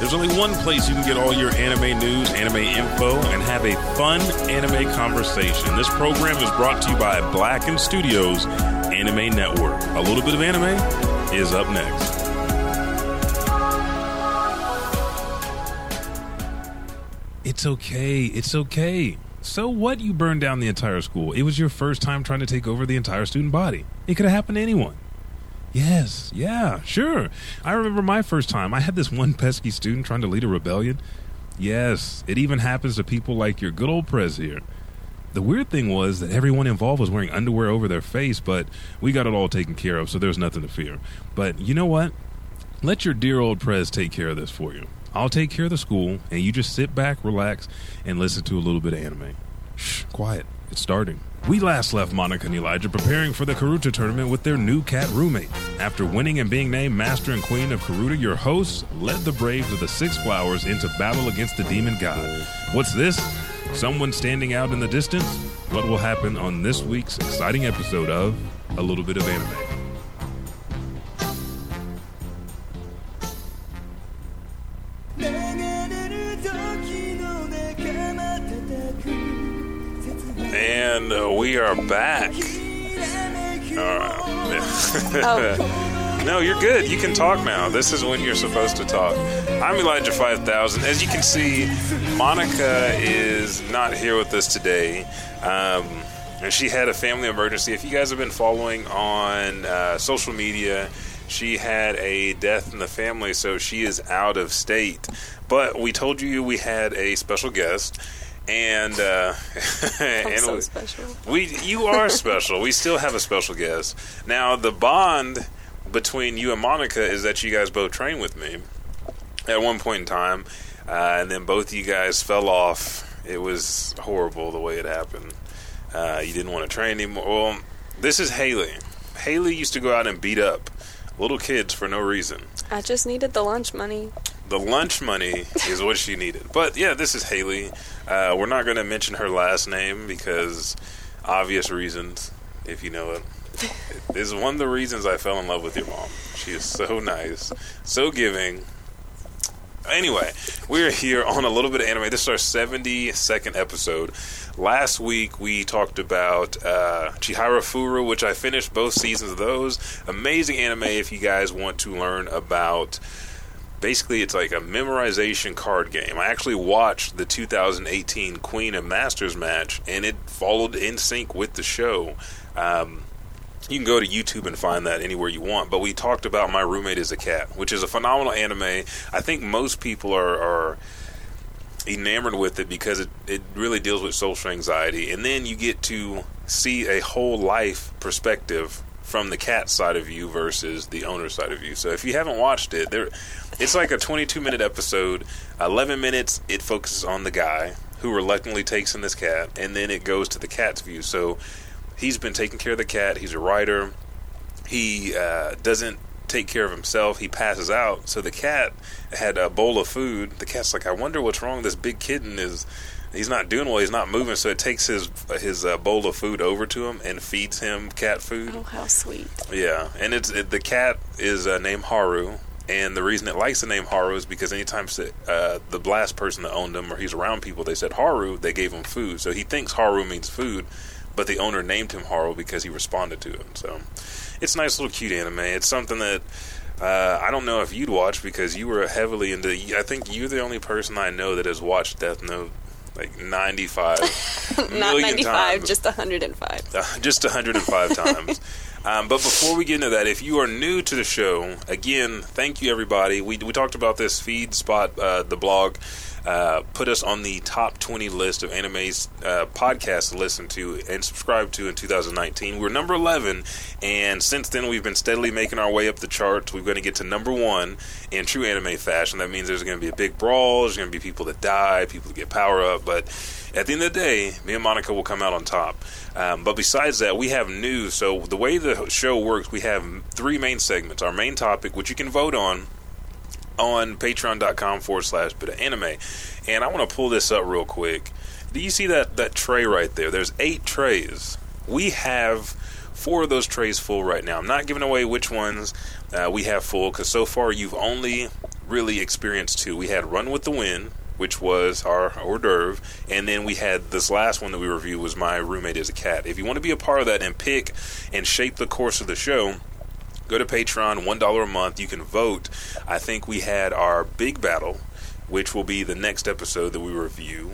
There's only one place you can get all your anime news, anime info, and have a fun anime conversation. This program is brought to you by Black and Studios Anime Network. A little bit of anime is up next. It's okay. It's okay. So what? You burned down the entire school. It was your first time trying to take over the entire student body. It could have happened to anyone. Yes, yeah, sure. I remember my first time. I had this one pesky student trying to lead a rebellion. Yes, it even happens to people like your good old Prez here. The weird thing was that everyone involved was wearing underwear over their face, but we got it all taken care of, so there's nothing to fear. But you know what? Let your dear old Prez take care of this for you. I'll take care of the school, and you just sit back, relax, and listen to a little bit of anime. Shh, quiet. It's starting. We last left Monica and Elijah preparing for the Karuta tournament with their new cat roommate. After winning and being named Master and Queen of Karuta, your hosts led the Braves of the Six Flowers into battle against the Demon God. What's this? Someone standing out in the distance? What will happen on this week's exciting episode of A Little Bit of Anime? And uh, we are back. Oh, No, you're good. You can talk now. This is when you're supposed to talk. I'm Elijah 5000. As you can see, Monica is not here with us today. Um, and she had a family emergency. If you guys have been following on uh, social media, she had a death in the family, so she is out of state. But we told you we had a special guest. And uh, and so we- special. we you are special. we still have a special guest. Now the bond between you and Monica is that you guys both trained with me at one point in time, uh, and then both of you guys fell off. It was horrible the way it happened. Uh, you didn't want to train anymore. Well, this is Haley. Haley used to go out and beat up little kids for no reason. I just needed the lunch money. The lunch money is what she needed. But yeah, this is Haley. Uh, we're not going to mention her last name because obvious reasons, if you know it. This is one of the reasons I fell in love with your mom. She is so nice, so giving. Anyway, we're here on a little bit of anime. This is our 72nd episode. Last week we talked about uh, Chihayafuru, which I finished both seasons of those. Amazing anime if you guys want to learn about basically it's like a memorization card game. I actually watched the 2018 Queen and Masters match, and it followed in sync with the show. Um, you can go to YouTube and find that anywhere you want. But we talked about My Roommate is a Cat, which is a phenomenal anime. I think most people are, are enamored with it because it, it really deals with social anxiety. And then you get to see a whole life perspective from the cat side of you versus the owner side of you. So if you haven't watched it, there it's like a 22 minute episode. 11 minutes it focuses on the guy who reluctantly takes in this cat and then it goes to the cat's view. So he's been taking care of the cat. He's a writer. He uh, doesn't take care of himself. He passes out. So the cat had a bowl of food. The cat's like, I wonder what's wrong. This big kitten is. He's not doing well. He's not moving. So it takes his his uh, bowl of food over to him and feeds him cat food. Oh, how sweet. Yeah, and it's it, the cat is uh, named Haru, and the reason it likes the name Haru is because anytime uh, the last person that owned him or he's around people, they said Haru, they gave him food. So he thinks Haru means food, but the owner named him Haru because he responded to it. So it's a nice little cute anime. It's something that. Uh, I don't know if you'd watch because you were heavily into. I think you're the only person I know that has watched Death Note like 95 Not 95, times. just 105. Uh, just 105 times. Um, but before we get into that, if you are new to the show, again, thank you everybody. We we talked about this Feedspot, uh, the blog. Uh, put us on the top 20 list of anime's uh, podcasts to listen to and subscribe to in 2019. We're number 11, and since then we've been steadily making our way up the charts. We're going to get to number one in true anime fashion. That means there's going to be a big brawl. There's going to be people that die, people that get power up, but at the end of the day, me and Monica will come out on top. Um, but besides that, we have news. So the way the show works, we have three main segments. Our main topic, which you can vote on on patreon.com forward slash bit of anime. And I want to pull this up real quick. Do you see that, that tray right there? There's eight trays. We have four of those trays full right now. I'm not giving away which ones uh, we have full because so far you've only really experienced two. We had Run with the Wind, which was our hors d'oeuvre, and then we had this last one that we reviewed was My Roommate is a Cat. If you want to be a part of that and pick and shape the course of the show, go to Patreon, $1 a month. You can vote. I think we had our big battle, which will be the next episode that we review.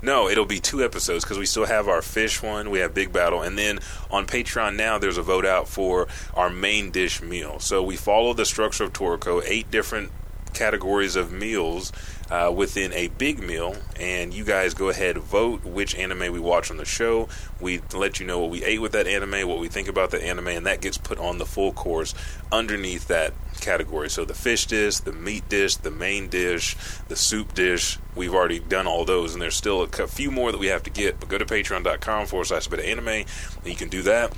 No, it'll be two episodes because we still have our fish one, we have Big Battle, and then on Patreon now there's a vote out for our main dish meal. So we follow the structure of Toriko, eight different categories of meals uh, within a big meal, and you guys go ahead vote which anime we watch on the show. We let you know what we ate with that anime, what we think about the anime, and that gets put on the full course underneath that category. So the fish dish, the meat dish, the main dish, the soup dish. We've already done all those, and there's still a few more that we have to get. But go to patreon.com forward slash bit of anime, and you can do that.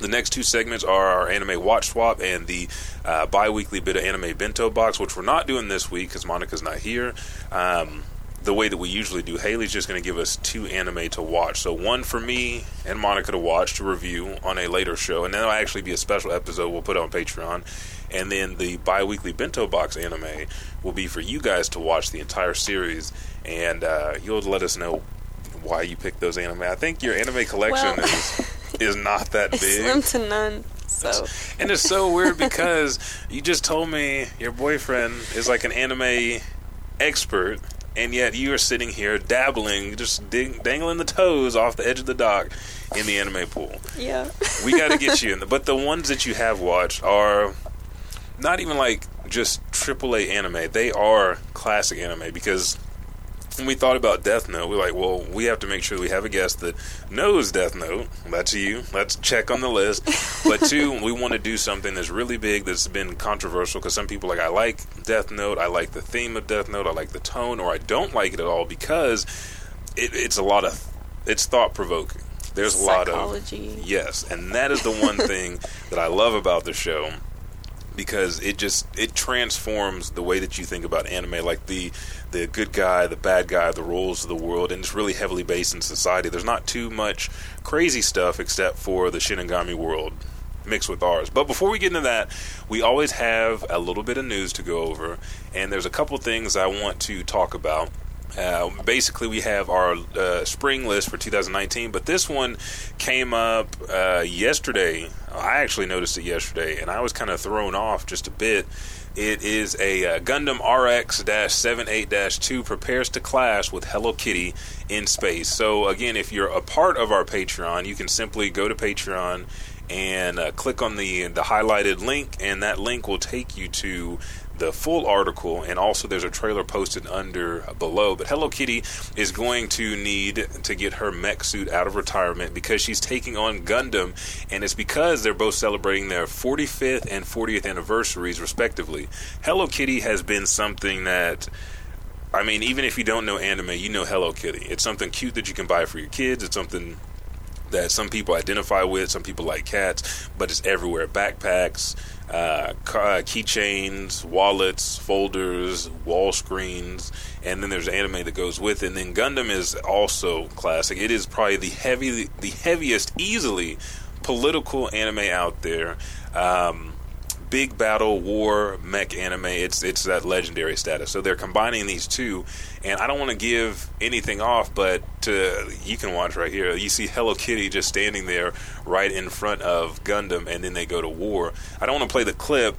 The next two segments are our anime watch swap and the uh, bi weekly bit of anime bento box, which we're not doing this week because Monica's not here. Um, the way that we usually do. Haley's just going to give us two anime to watch. So one for me and Monica to watch to review on a later show, and then it'll actually be a special episode we'll put on Patreon. And then the bi-weekly bento box anime will be for you guys to watch the entire series, and uh, you'll let us know why you picked those anime. I think your anime collection Well- is is not that big. Slim to none. So And it's so weird because you just told me your boyfriend is like an anime expert, and yet you are sitting here dabbling, just ding, dangling the toes off the edge of the dock in the anime pool. yeah. We got to get you in. The, but the ones that you have watched are not even like just AAA anime. They are classic anime because when we thought about Death Note, we're like, well, we have to make sure we have a guest that knows Death Note. That's you. Let's check on the list. But two, we want to do something that's really big, that's been controversial because some people are like, I like Death Note, I like the theme of Death Note, I like the tone, or I don't like it at all because it, it's a lot of, it's thought provoking. There's a lot of Yes, and that is the one thing that I love about the show because it just it transforms the way that you think about anime like the the good guy, the bad guy, the roles of the world and it's really heavily based in society. There's not too much crazy stuff except for the Shinigami world mixed with ours. But before we get into that, we always have a little bit of news to go over and there's a couple things I want to talk about. Uh, basically, we have our uh, spring list for 2019, but this one came up uh, yesterday. I actually noticed it yesterday, and I was kind of thrown off just a bit. It is a uh, Gundam RX 78 2 prepares to clash with Hello Kitty in space. So, again, if you're a part of our Patreon, you can simply go to Patreon and uh, click on the the highlighted link, and that link will take you to the full article. And also, there's a trailer posted under below. But Hello Kitty is going to need to get her mech suit out of retirement because she's taking on Gundam, and it's because they're both celebrating their 45th and 40th anniversaries, respectively. Hello Kitty has been something that. I mean, even if you don't know anime, you know Hello Kitty. It's something cute that you can buy for your kids. It's something that some people identify with. Some people like cats, but it's everywhere. Backpacks, uh, ca- keychains, wallets, folders, wall screens, and then there's anime that goes with it. And then Gundam is also classic. It is probably the heavy, the heaviest, easily political anime out there. Um, big battle war mech anime. It's it's that legendary status. So they're combining these two and i don't want to give anything off but to, you can watch right here. You see hello kitty just standing there right in front of gundam and then they go to war. I don't want to play the clip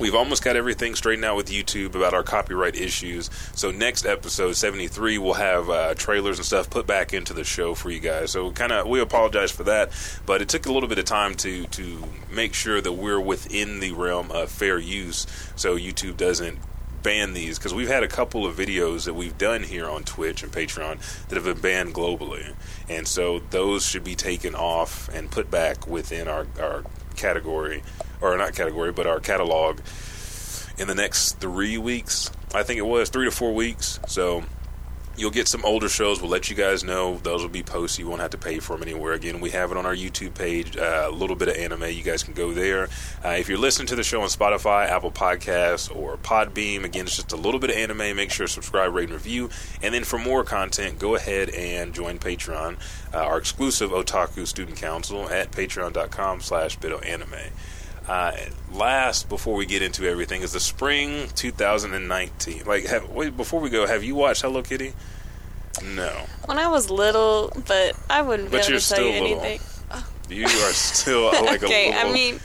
We've almost got everything straightened out with YouTube about our copyright issues. So next episode 73 we'll have uh, trailers and stuff put back into the show for you guys. So kind of we apologize for that, but it took a little bit of time to to make sure that we're within the realm of fair use so YouTube doesn't ban these because we've had a couple of videos that we've done here on Twitch and Patreon that have been banned globally, and so those should be taken off and put back within our our category or not category, but our catalog in the next three weeks. I think it was three to four weeks. So You'll get some older shows. We'll let you guys know. Those will be posted. You won't have to pay for them anywhere. Again, we have it on our YouTube page. Uh, a little bit of anime. You guys can go there. Uh, if you're listening to the show on Spotify, Apple Podcasts, or Podbean, again, it's just a little bit of anime. Make sure to subscribe, rate, and review. And then for more content, go ahead and join Patreon, uh, our exclusive Otaku Student Council at patreon.com slash bitoanime. Uh, last, before we get into everything, is the spring 2019. Like, have, wait, before we go, have you watched Hello Kitty? No. When I was little, but I wouldn't be But able you're to tell you little. anything. You are still like okay, a little. I mean,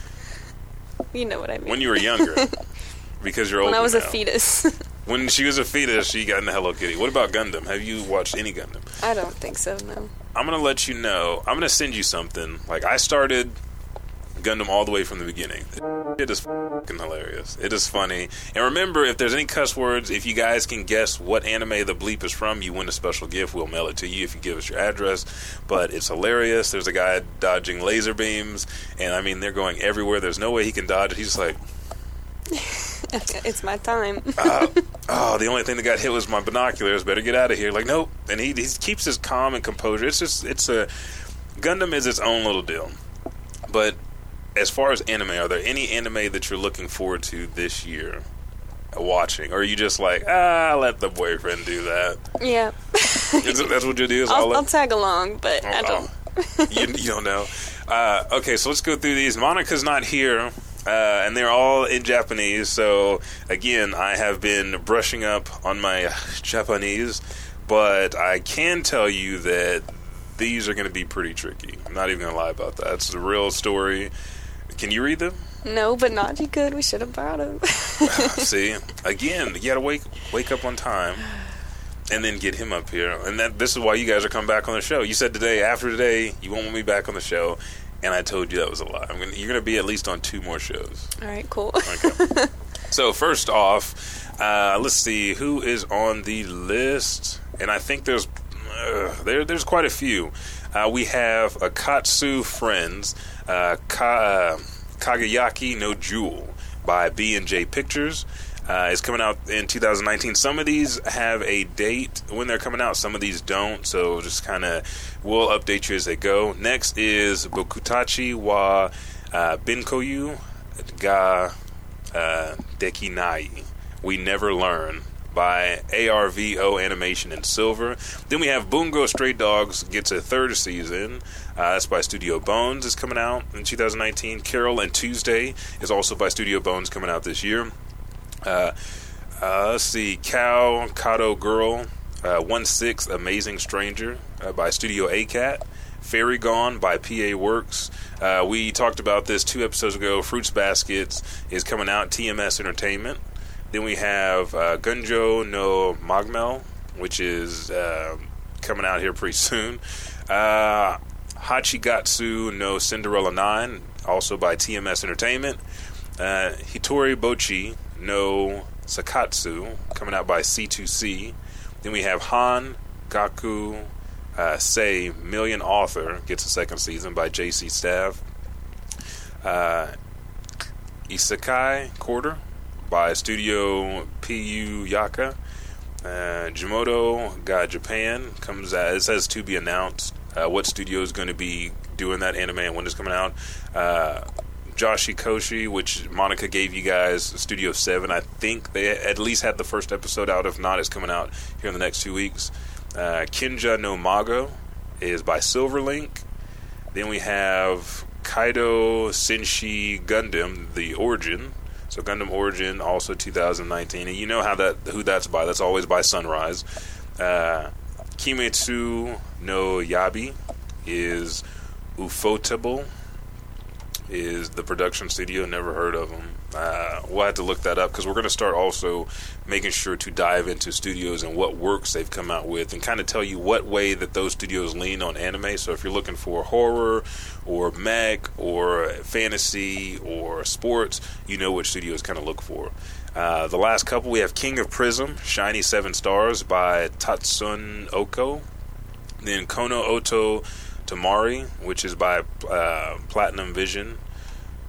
you know what I mean. when you were younger, because you're old. when I was a fetus. When she was a fetus, she got into Hello Kitty. What about Gundam? Have you watched any Gundam? I don't think so. No. I'm gonna let you know. I'm gonna send you something. Like I started Gundam all the way from the beginning. It is fucking hilarious. It is funny. And remember, if there's any cuss words, if you guys can guess what anime the bleep is from, you win a special gift. We'll mail it to you if you give us your address. But it's hilarious. There's a guy dodging laser beams, and I mean they're going everywhere. There's no way he can dodge it. He's just like, it's my time. uh, oh, the only thing that got hit was my binoculars. Better get out of here. Like, nope. And he, he keeps his calm and composure. It's just, it's a Gundam is its own little deal. But as far as anime, are there any anime that you're looking forward to this year? Watching, or are you just like ah, let the boyfriend do that? yeah. That's what you do? Is I'll, I'll tag along, but I Oh, don't. you, you don't know. Uh, okay, so let's go through these. Monica's not here, uh, and they're all in Japanese. So again, I have been brushing up on my Japanese, but I can tell you that these are going to be pretty tricky. I'm not even going to lie about that. It's a real story. Can you read them? No, but Naji could. We should have brought him. See, again, you got to wake wake up on time. And then get him up here, and that this is why you guys are coming back on the show. You said today, after today, you won't want me back on the show, and I told you that was a lie. I'm gonna, you're going to be at least on two more shows. All right, cool. Okay. so first off, uh, let's see who is on the list, and I think there's uh, there there's quite a few. Uh, we have Aikatsu Friends, uh, Ka, uh, Kagayaki no Jewel by B and J Pictures. Uh, is coming out in 2019. Some of these have a date when they're coming out. Some of these don't. So just kind of we'll update you as they go. Next is Bokutachi wa uh, Benkyou ga uh, Dekinai. We Never Learn by ARVO Animation in Silver. Then we have Bungo Stray Dogs gets a third season. Uh, that's by Studio Bones. is coming out in 2019. Carol and Tuesday is also by Studio Bones coming out this year. Uh, uh, let's see, Cow, Kato Girl, uh, One Six, Amazing Stranger uh, by Studio ACAT, Fairy Gone by PA Works. Uh, we talked about this two episodes ago. Fruits Baskets is coming out, TMS Entertainment. Then we have Gunjo no Magmel, which is uh, coming out here pretty soon. Uh, Hachigatsu no Cinderella 9, also by TMS Entertainment. Uh, Hitori Bochi no Sakatsu, coming out by C2C. Then we have Han Gaku uh, Sei Million Arthur, gets a second season by JC Staff. Uh, Isekai Quarter by Studio PU Yaka. Uh, Jimoto Ga Japan comes out. It says to be announced. Uh, what studio is going to be doing that anime and when it's coming out? Uh, Koshi, which Monica gave you guys, Studio 7. I think they at least had the first episode out. If not, it's coming out here in the next two weeks. Uh, Kenja no Mago is by Silverlink. Then we have Kaido Senshi Gundam, The Origin. So Gundam Origin, also 2019. And you know how that who that's by. That's always by Sunrise. Uh, Kimetsu no Yaiba is Ufotable is the production studio. Never heard of them. Uh, we'll have to look that up because we're going to start also making sure to dive into studios and what works they've come out with and kind of tell you what way that those studios lean on anime. So if you're looking for horror or mech or fantasy or sports, you know which studios kind of look for. Uh, the last couple we have King of Prism, Shiny Seven Stars by Tatsunoko. Then Kono Oto Tomare, which is by uh, Platinum Vision.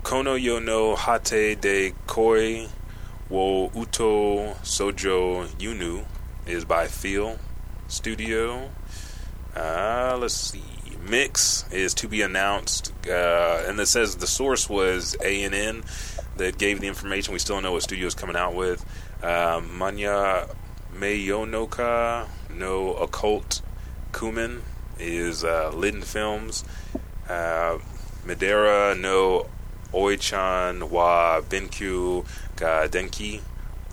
Kono Yono Hate de Koi wo Uto Sojo Yunu is by Feel. Studio. Uh, let's see. Mix is to be announced, uh, and it says the source was ANN that gave the information. We still don't know what studio is coming out with. Uh, Manya Mayonoka no Occult Kumin is uh, Films. Uh, Madeira no Oichan wa Benkyu ga Denki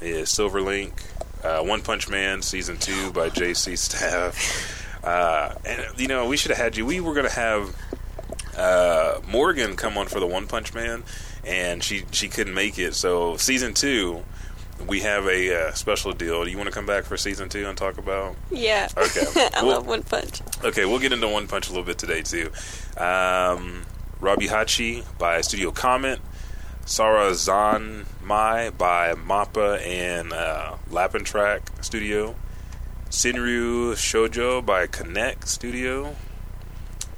is Silverlink. Uh, One Punch Man season two by JC Staff. Uh, and you know we should have had you. We were going to have uh, Morgan come on for the One Punch Man, and she she couldn't make it. So season two, we have a uh, special deal. Do you want to come back for season two and talk about? Yeah. Okay. I Well- love One Punch. Okay, we'll get into One Punch a little bit today too. Um, RobiHachi by Studio Comet, Sara Zanmai by Mappa and uh, Track Studio, Senryuu Shoujo by Connect Studio.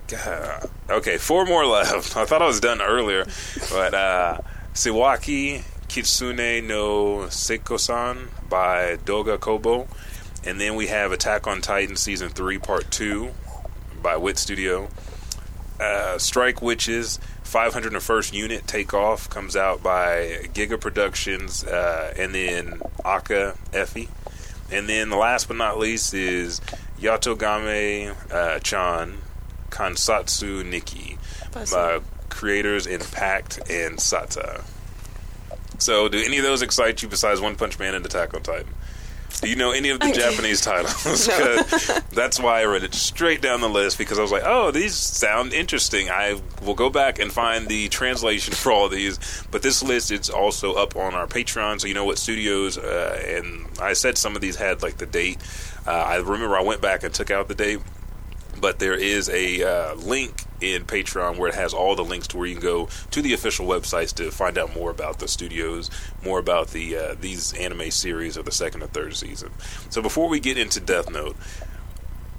God. Okay, four more left. I thought I was done earlier, but uh, Siwaki Kitsune no Seiko-san by Doga Kobo. And then we have Attack on Titan Season 3, Part 2 by Wit Studio. Uh, Strike Witches, 501st Unit Takeoff comes out by Giga Productions uh, and then Aka Effie. And then the last but not least is Yatogame uh, Chan Kansatsu Nikki by creators Impact and Sata. So, do any of those excite you besides One Punch Man and Attack on Titan? Do you know any of the Japanese titles? No. That's why I read it straight down the list because I was like, oh, these sound interesting. I will go back and find the translation for all these. But this list is also up on our Patreon, so you know what studios. Uh, and I said some of these had like the date. Uh, I remember I went back and took out the date but there is a uh, link in Patreon where it has all the links to where you can go to the official websites to find out more about the studios, more about the uh, these anime series of the second and third season. So before we get into Death Note,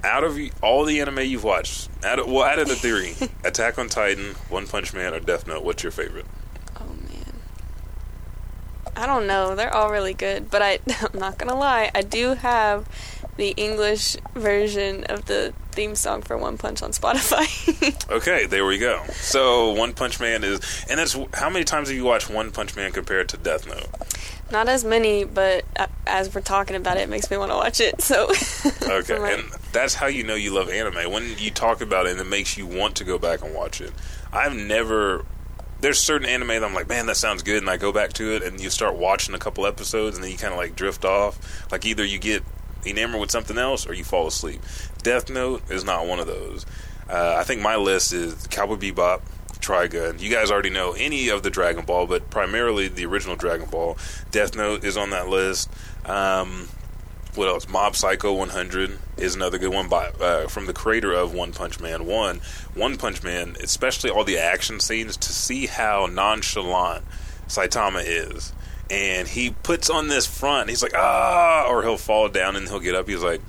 out of all the anime you've watched, out of, well, out of the three, Attack on Titan, One Punch Man, or Death Note, what's your favorite? Oh man. I don't know. They're all really good, but I I'm not gonna lie. I do have the English version of the theme song for One Punch on Spotify. Okay, there we go. So One Punch Man is, and that's how many times have you watched One Punch Man compared to Death Note? not as many, but as we're talking about it, it makes me want to watch it. So Okay, like, and that's how you know you love anime when you talk about it and it makes you want to go back and watch it. I've never. There's certain anime that I'm like, man, that sounds good, and I go back to it, and you start watching a couple episodes, and then you kind of like drift off. Like either you get enamored with something else, or you fall asleep. Death Note is not one of those. Uh, I think my list is Cowboy Bebop, Trigun. You guys already know any of the Dragon Ball, but primarily the original Dragon Ball. Death Note is on that list. Um, what else? Mob Psycho 100 is another good one by uh, from the creator of One Punch Man. One One Punch Man, especially all the action scenes, to see how nonchalant Saitama is, and he puts on this front. He's like ah, or he'll fall down and he'll get up. He's like.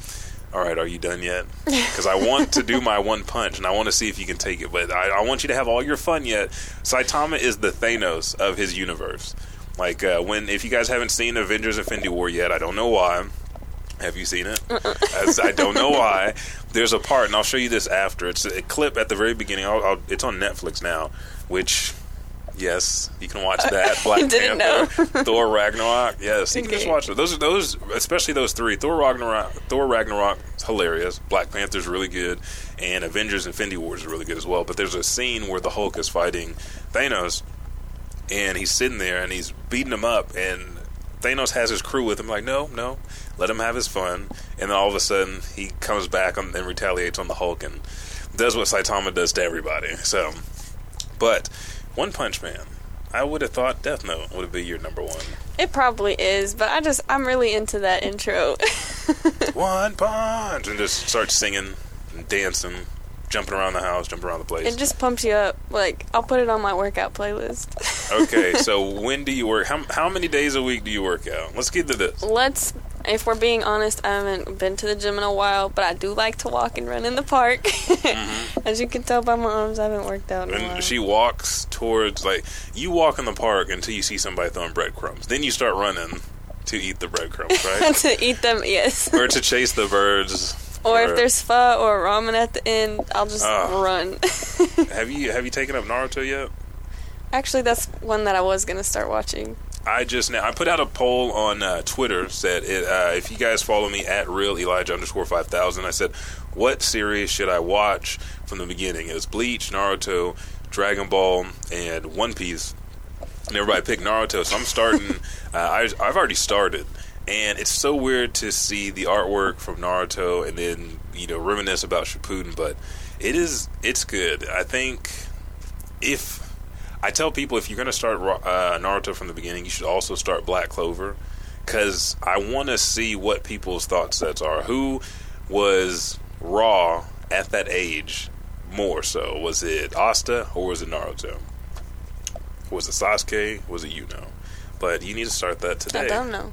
All right, are you done yet? Because I want to do my one punch, and I want to see if you can take it. But I, I want you to have all your fun yet. Saitama is the Thanos of his universe. Like uh, when, if you guys haven't seen Avengers: Infinity War yet, I don't know why. Have you seen it? As I don't know why. There's a part, and I'll show you this after. It's a clip at the very beginning. I'll, I'll, it's on Netflix now, which, yes, you can watch that. Black Didn't Panther, know. Thor Ragnarok. Yes, you can just watch it. Those are those, especially those three. Thor Ragnarok. Thor Ragnarok is hilarious. Black Panther's really good, and Avengers: Infinity War is really good as well. But there's a scene where the Hulk is fighting Thanos, and he's sitting there and he's beating him up and Thanos has his crew with him like no no let him have his fun and then all of a sudden he comes back on, and retaliates on the Hulk and does what Saitama does to everybody so but One Punch Man. I would have thought Death Note would be your number one. It probably is, but I just I'm really into that intro. One Punch! And just start singing and dancing jumping around the house jumping around the place. It just pumps you up. Like I'll put it on my workout playlist. okay so when do you work? How, how many days a week do you work out? Let's get to this. Let's, if we're being honest, I haven't been to the gym in a while, but I do like to walk and run in the park. As you can tell by my arms, I haven't worked out in a while. And she walks towards like you walk in the park until you see somebody throwing breadcrumbs. Then you start running to eat the breadcrumbs, right? to eat them, yes. or to chase the birds. Or if there's pho or ramen at the end, I'll just Ah. run. have you have you taken up Naruto yet? Actually, that's one that I was gonna start watching. I just now I put out a poll on uh, Twitter said it, uh, if you guys follow me at real Elijah underscore five thousand I said what series should I watch from the beginning? It was Bleach, Naruto, Dragon Ball, and One Piece. And everybody picked Naruto, so I'm starting. uh, I, I've already started, and it's so weird to see the artwork from Naruto and then you know reminisce about Shippuden, but it is it's good. I think if I tell people if you're going to start uh, Naruto from the beginning, you should also start Black Clover because I want to see what people's thought sets are. Who was raw at that age more so? Was it Asta or was it Naruto? Was it Sasuke? Was it you Yuno? But you need to start that today. I don't know.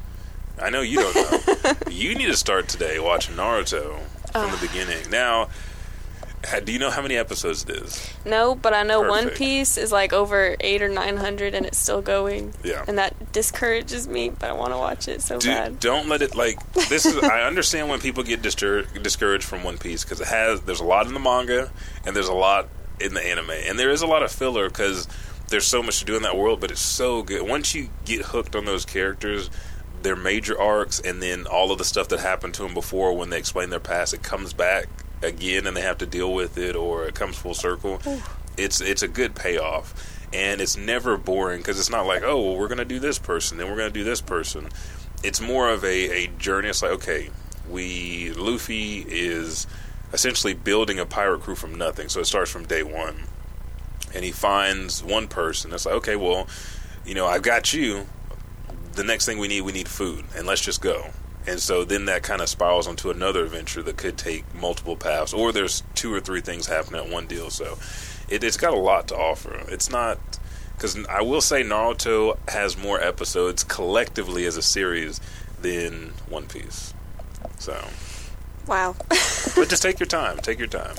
I know you don't know. you need to start today watching Naruto from the beginning. Now, do you know how many episodes it is? No, but I know One Piece is like over eight or nine hundred, and it's still going. Yeah. And that discourages me, but I want to watch it so Do, bad. don't let it like this is i understand when people get distur- discouraged from one piece because it has there's a lot in the manga and there's a lot in the anime and there is a lot of filler because there's so much to do in that world but it's so good once you get hooked on those characters their major arcs and then all of the stuff that happened to them before when they explain their past it comes back again and they have to deal with it or it comes full circle it's it's a good payoff. And it's never boring because it's not like oh well, we're gonna do this person then we're gonna do this person. It's more of a, a journey. It's like okay we luffy is essentially building a pirate crew from nothing. So it starts from day one. And he finds one person. It's like okay well you know i've got you. The next thing we need we need food. And let's just go and so then that kind of spirals onto another adventure that could take multiple paths or there's two or three things happening at one deal. So it, it's got a lot to offer. It's not because i will say naruto has more episodes collectively as a series than one piece. So Wow. but just take your time take your time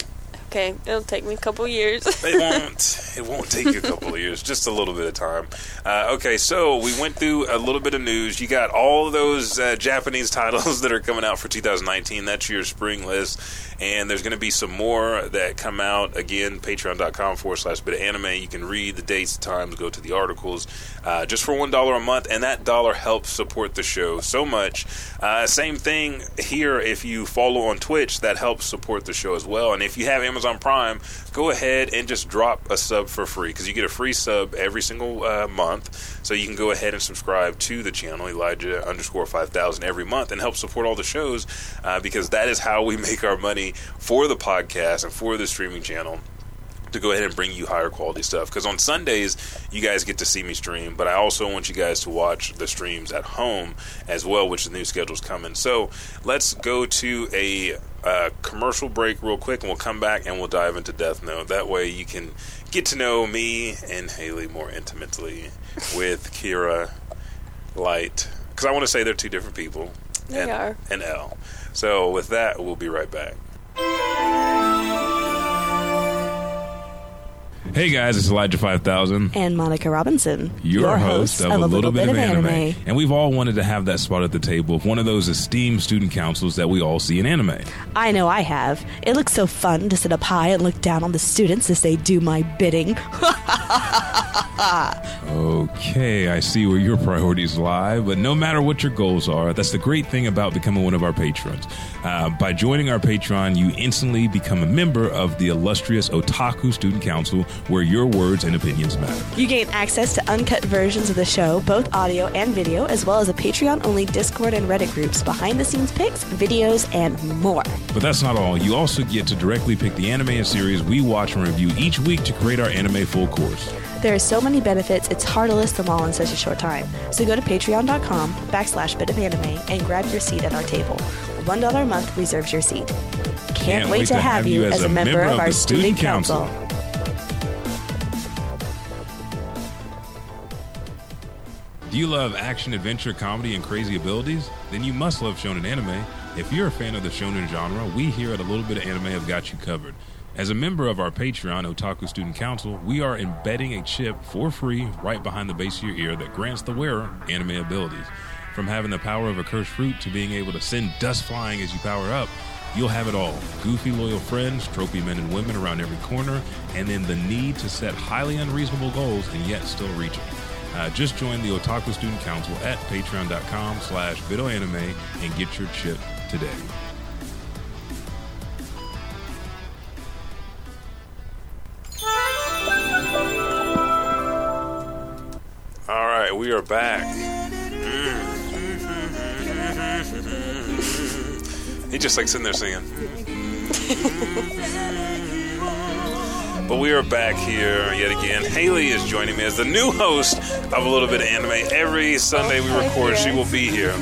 okay, it'll take me a couple years. it won't. It won't take you a couple of years. Just a little bit of time. Uh, okay, so we went through a little bit of news. You got all those uh, Japanese titles that are coming out for 2019. That's your spring list, and there's going to be some more that come out. Again, Patreon.com forward slash bit of anime. You can read the dates, times, go to the articles, uh, just for one dollar a month, and that dollar helps support the show so much. Uh, same thing here. If you follow on Twitch, that helps support the show as well. And if you have Amazon Prime, go ahead and just drop a sub for free because you get a free sub every single uh, month. So you can go ahead and subscribe to the channel Elijah underscore five thousand every month and help support all the shows uh, because that is how we make our money for the podcast and for the streaming channel to go ahead and bring you higher quality stuff. Because on Sundays, you guys get to see me stream, but I also want you guys to watch the streams at home as well, which the new schedule's coming. So let's go to a uh, commercial break real quick, and we'll come back and we'll dive into Death Note. That way, you can get to know me and Haley more intimately with Kira Light. Because I want to say they're two different people. They and, are. And L. So with that, we'll be right back. Hey guys, it's Elijah 5000. and Monica Robinson, your, host, of, a little, bit, of anime. And we've all wanted to have that spot at the table of one of those esteemed student councils that we all see in anime. I know I have. It looks so fun to sit up high and look down on the students as they do my bidding. Okay, I see where your priorities lie, but no matter what your goals are, that's the great thing about becoming one of our patrons. Uh, by joining our Patreon, you instantly become a member of the illustrious Otaku Student Council, where your words and opinions matter. You gain access to uncut versions of the show, both audio and video, as well as a Patreon only Discord and Reddit groups, behind the scenes pics, videos, and more. But that's not all. You also get to directly pick the anime and series we watch and review each week to create our anime full course. There are so many benefits, it's hard to list them all in such a short time. So go to patreon.com backslash bit of anime and grab your seat at our table. $1 a month reserves your seat. Can't, wait, to have you as a member of our the student council. Do you love action, adventure, comedy, and crazy abilities? Then you must love shonen anime. If you're a fan of the shonen genre, we here at A Little Bit of Anime have got you covered. As a member of our Patreon, Otaku Student Council, we are embedding a chip for free right behind the base of your ear that grants the wearer anime abilities. From having the power of a cursed fruit to being able to send dust flying as you power up, You'll have it all goofy, loyal friends, trophy men and women around every corner, and then the need to set highly unreasonable goals and yet still reach them. Uh, just join the Otaku Student Council at patreon.com slash bitoanime and get your chip today. Back. He just like sitting there singing. but we are back here yet again. Haley is joining me as the new host of a little bit of anime. Every Sunday we record, she will be here.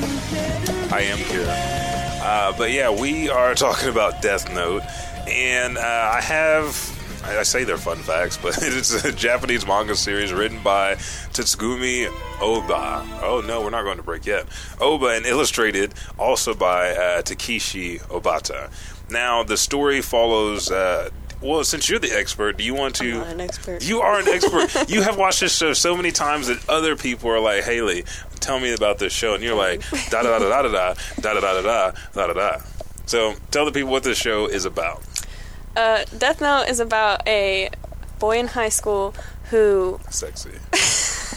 I am here. Uh, but yeah, we are talking about Death Note, and uh, I have. I say they're fun facts, but it's a Japanese manga series written by Tatsugumi Oba. Oh no, we're not going to break yet. Oba and illustrated also by uh, Takeshi Obata. Now the story follows. Uh, well, since you're the expert, do you want to? I'm not an expert. You are an expert. you have watched this show so many times that other people are like, "Haley, tell me about this show," and you're like, "Da da da da da da da da da da da da da." So tell the people what this show is about. Uh, Death Note is about a boy in high school who Sexy.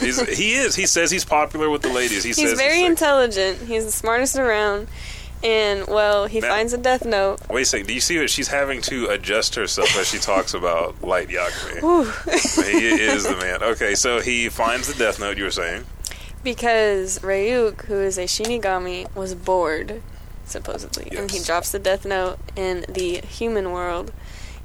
He's, he is. He says he's popular with the ladies. He he's very sexy. intelligent. He's the smartest around, and well, he Now- finds a Death Note. Wait a second. Do you see what she's having to adjust herself as she talks about Light Yagami? he is the man. Okay, so he finds the Death Note. You were saying. Because Ryuk, who is a Shinigami, was bored, supposedly, and he drops the Death Note in the human world.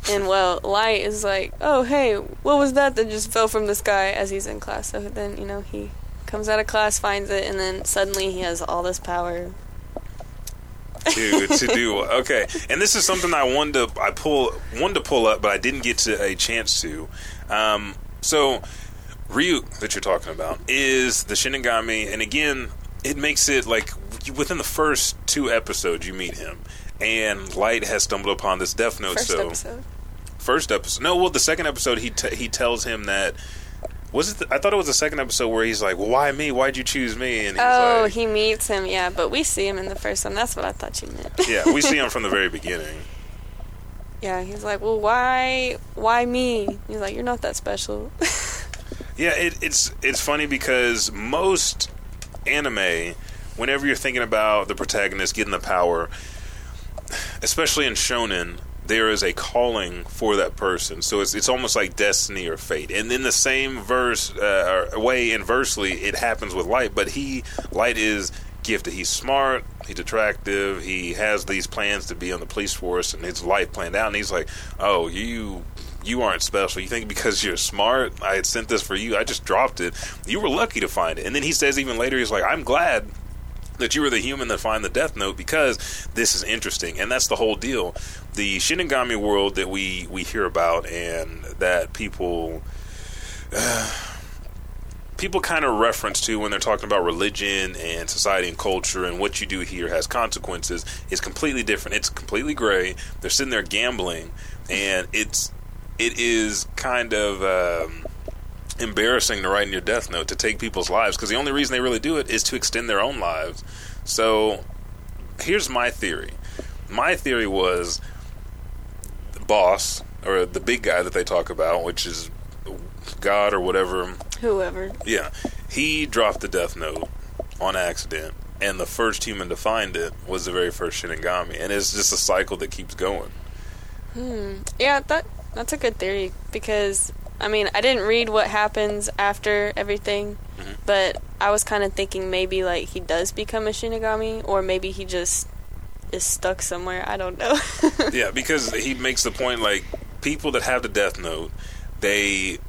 And well, Light is like, "Oh, hey, what was that that just fell from the sky?" As he's in class. So then, you know, he comes out of class, finds it, and then suddenly he has all this power. to to do okay and this is something i wanted to i pull wanted to pull up but i didn't get to a chance to um, so ryuk that you're talking about is the shinigami and again it makes it like within the first two episodes you meet him and light has stumbled upon this death note First so episode. First episode no well the second episode he t- he tells him that was it the, i thought it was the second episode where he's like well, why me why'd you choose me and he's Oh, like he meets him, yeah, but we see him in the first one. That's what I thought you meant. yeah we see him from the very beginning yeah, he's like, "Well, why, why me?" He's like, "You're not that special." Yeah, it, it's it's funny because most anime, whenever you're thinking about the protagonist getting the power, especially in shonen, there is a calling for that person. So it's it's almost like destiny or fate. And in the same verse uh, way, inversely, it happens with Light. But he Light is gifted. He's smart. He's attractive. He has these plans to be on the police force, and his life planned out. And he's like, "Oh, you." You aren't special. You think because you're smart, I had sent this for you. I just dropped it. You were lucky to find it. And then he says even later, he's like, "I'm glad that you were the human that find the Death Note because this is interesting, and that's the whole deal. The Shinigami world that we we hear about and that people. people kind of reference to when they're talking about religion and society and culture and what you do here has consequences is completely different. It's completely gray. They're sitting there gambling, and it's it is kind of um, embarrassing to write in your death note to take people's lives because the only reason they really do it is to extend their own lives. So here's my theory. My theory was the boss or the big guy that they talk about, which is God or whatever. Whoever. Yeah, he dropped the death note on accident, and the first human to find it was the very first Shinigami, and it's just a cycle that keeps going. Hmm. Yeah, that that's a good theory because I mean I didn't read what happens after everything, mm-hmm. but I was kind of thinking maybe like he does become a Shinigami, or maybe he just is stuck somewhere. I don't know. yeah, because he makes the point like people that have the death note, they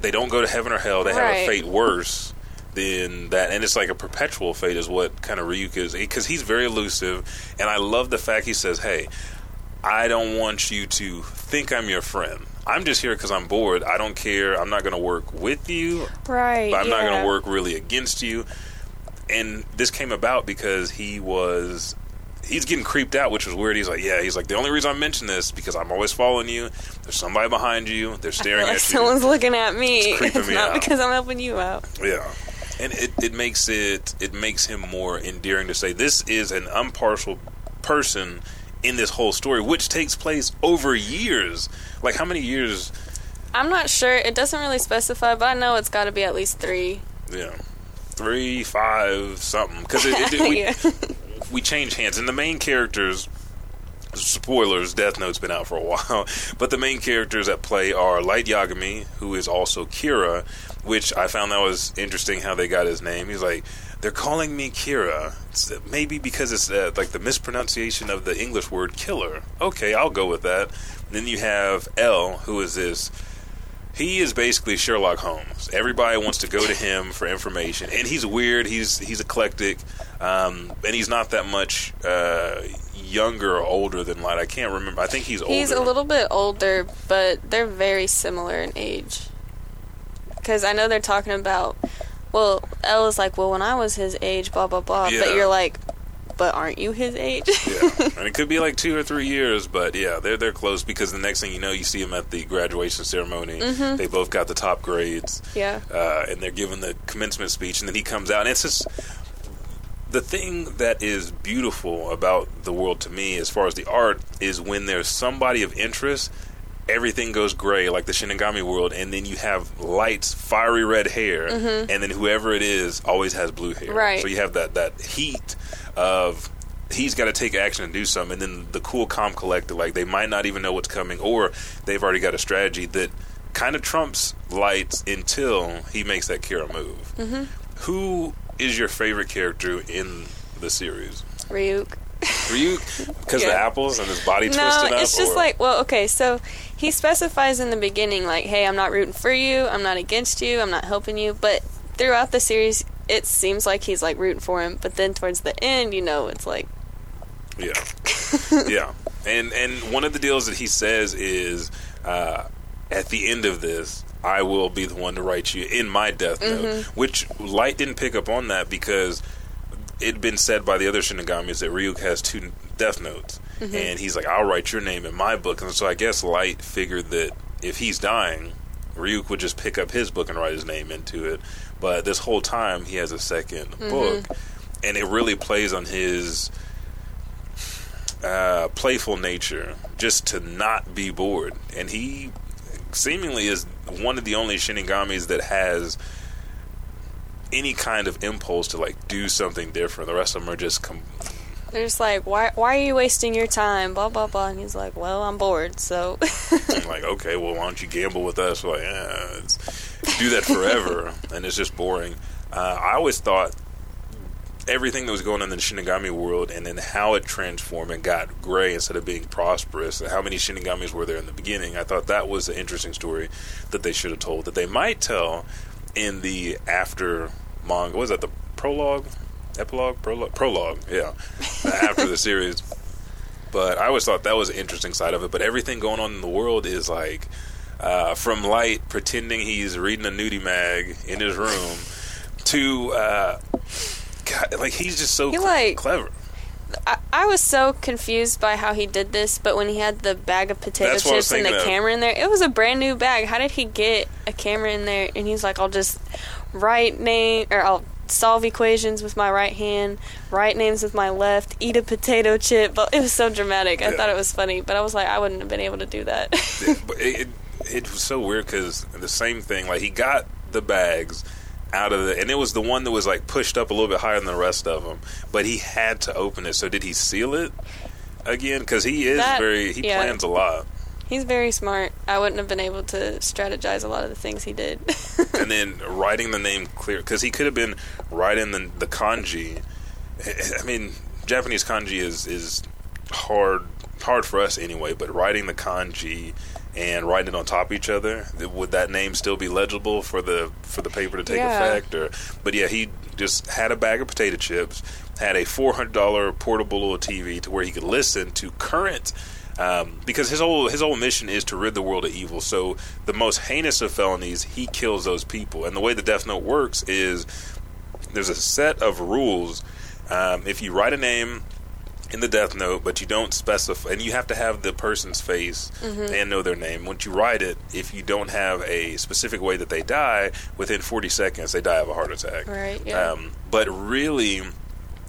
they don't go to heaven or hell. They have a fate worse than that, and it's like a perpetual fate is what kind of Ryuk is because he's very elusive, and I love the fact he says, "Hey, I don't want you to think I'm your friend." I'm just here because I'm bored. I don't care. I'm not going to work with you. right. but I'm not going to work really against you. And this came about because he was he's getting creeped out, which was weird. He's like, yeah, he's like the only reason I mention this because I'm always following you. There's somebody behind you. They're staring Like at you. someone's looking at me. It's creeping It's me not out. because I'm helping you out. Yeah. And it, it makes it it makes him more endearing to say this is an impartial person in this whole story, which takes place over years. Like how many years? I'm not sure. It doesn't really specify, but I know it's got to be at least three. Yeah, three, five, something. Because it, it, we, Yeah. we change hands, and the main characters. Spoilers: Death Note's been out for a while, but the main characters at play are Light Yagami, who is also Kira, which I found that was interesting how they got his name. He's like, they're calling me Kira, it's, maybe because it's uh, like the mispronunciation of the English word killer. Okay, I'll go with that. Then you have L, who is this he is basically Sherlock Holmes. Everybody wants to go to him for information, and he's weird. He's he's eclectic, um, and he's not that much uh, younger or older than Light. I can't remember. I think he's older. He's a little bit older, but they're very similar in age. Because I know they're talking about, well, L is like, well, when I was his age, blah, blah, blah. Yeah. But you're like, but aren't you his age? yeah, and it could be like two or three years, but yeah, they're they're close because the next thing you know, you see him at the graduation ceremony. Mm-hmm. They both got the top grades. yeah. uh, and they're giving the commencement speech, and then he comes out, and it's just the thing that is beautiful about the world to me, as far as the art, is when there's somebody of interest. Everything goes gray, like the Shinigami world, and then you have Light's, fiery red hair, and then whoever it is always has blue hair. Right. So you have that that heat of he's got to take action and do something, and then the cool, calm collector, like they might not even know what's coming, or they've already got a strategy that kind of trumps lights until he makes that Kira move. Mm-hmm. Who is your favorite character in the series? Ryuk. Ryuk, because the apples and his body No, twisted up. it's just or- like, well, okay, so he specifies in the beginning, like, hey, I'm not rooting for you, I'm not against you, I'm not helping you, but throughout the series, it seems like he's like rooting for him, but then towards the end, you know, it's like, Yeah, yeah, and and one of the deals that he says is, uh, at the end of this, I will be the one to write you in my death note. Which Light didn't pick up on that because it'd been said by the other Shinigamis that Ryuk has two death notes, and he's like, I'll write your name in my book, and so I guess Light figured that if he's dying. Ryuk would just pick up his book and write his name into it, but this whole time he has a 2nd book, and it really plays on his uh, playful nature, just to not be bored. And he seemingly is one of the only Shinigamis that has any kind of impulse to like do something different. The rest of them are just com- they're just like, why, why are you wasting your time, blah, blah, blah, and he's like, well, I'm bored, so. like, okay, well, why don't you gamble with us? We're like, do that forever, and it's just boring. Uh, I always thought everything that was going on in the Shinigami world, and then how it transformed and got gray instead of being prosperous. and How many Shinigamis were there in the beginning? I thought that was an interesting story that they should have told. That they might tell in the after manga. What was that? The prologue, epilogue, prologue, prologue. Yeah, after the series. But I always thought that was an interesting side of it. But everything going on in the world is like uh, from Light pretending he's reading a nudie mag in his room to uh, God, like he's just so He, cl- like- clever. I, I was so confused by how he did this, but when he had the bag of potato That's what I was chips and the of. camera in there, it was a brand new bag. How did he get a camera in there? And he's like, I'll just write name or I'll solve equations with my right hand, write names with my left, eat a potato chip. But it was so dramatic. I Yeah. thought it was funny, but I was like, I wouldn't have been able to do that. it, it, it was so weird because the same thing. Like he got the bags out of the, and it was the one that was like pushed up a little bit higher than the rest of them. But he had to open it. So did he seal it again? Because he is That- very he yeah. plans a lot. He's very smart. I wouldn't have been able to strategize a lot of the things he did. and then writing the name clear because he could have been writing the, the kanji. I mean, Japanese kanji is is hard hard for us anyway, but writing the kanji and writing it on top of each other, would that name still be legible for the for the paper to take Yeah. effect? Or, but yeah, he just had a bag of potato chips, had a four hundred dollar portable little TV to where he could listen to current. Um, because his whole his whole mission is to rid the world of evil. So the most heinous of felonies, he kills those people. And the way the Death Note works is there's a set of rules. Um, if you write a name in the Death Note, but you don't specify, and you have to have the person's face and know their name. Once you write it, if you don't have a specific way that they die, within 40 seconds they die of a heart attack. Right, yeah. Um, but really,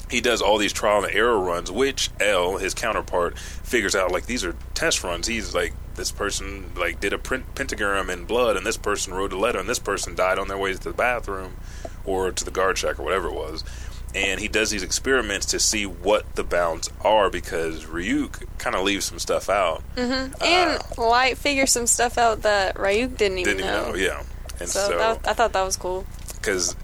he does all these trial and error runs, which L, his counterpart, figures out like these are test runs. He's like this person like did a print, pentagram in blood, and this person wrote a letter, and this person died on their way to the bathroom or to the guard shack or whatever it was. And he does these experiments to see what the bounds are because Ryuk kind of leaves some stuff out. Mm-hmm. And Light figures some stuff out that Ryuk didn't even Didn't know. even know, yeah. And So, so, I thought that was cool. because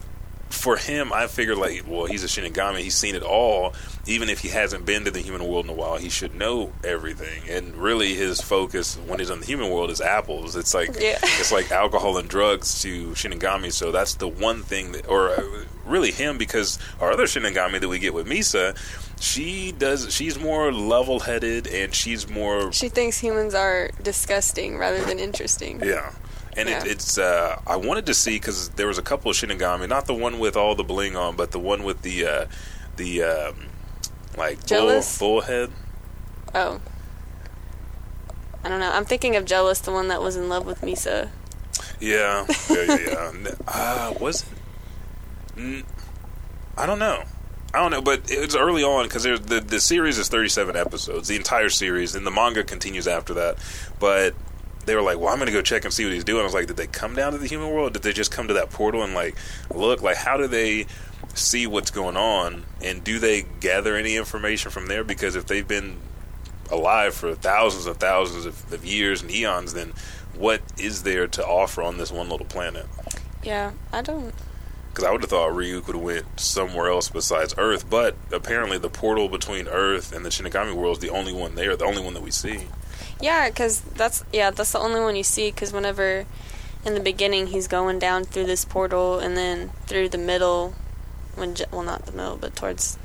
for him, I figured like, well, he's a Shinigami. He's seen it all. Even if he hasn't been to the human world in a while, he should know everything. And really, his focus when he's in the human world is apples. It's like Yeah. it's like alcohol and drugs to Shinigami. So that's the one thing that, or uh, really him, because our other Shinigami that we get with Misa, she does. She's more level-headed and she's more She thinks humans are disgusting rather than interesting. yeah. And Yeah. It, it's uh, I wanted to see because there was a couple of Shinigami, not the one with all the bling on, but the one with the uh, the um, like bull, Jealous? bull head. Oh. I don't know. I'm thinking of Jealous, the one that was in love with Misa. Yeah, yeah, yeah. yeah. Uh, was it? I don't know. I don't know, but it was early on because the the series is 37 episodes, the entire series, and the manga continues after that. But they were like, "Well, I'm going to go check and see what he's doing." I was like, "Did they come down to the human world? Did they just come to that portal and like look? Like, how do they see what's going on? And do they gather any information from there? Because if they've been alive for thousands and thousands of, of years and eons, then what is there to offer on this one little planet? Yeah, I don't. Because I would have thought Ryuk would have went somewhere else besides Earth, but apparently the portal between Earth and the Shinigami world is the only one there, the only one that we see. Yeah, because that's yeah, that's the only one you see. Because whenever in the beginning he's going down through this portal and then through the middle, when Je- well not the middle, but towards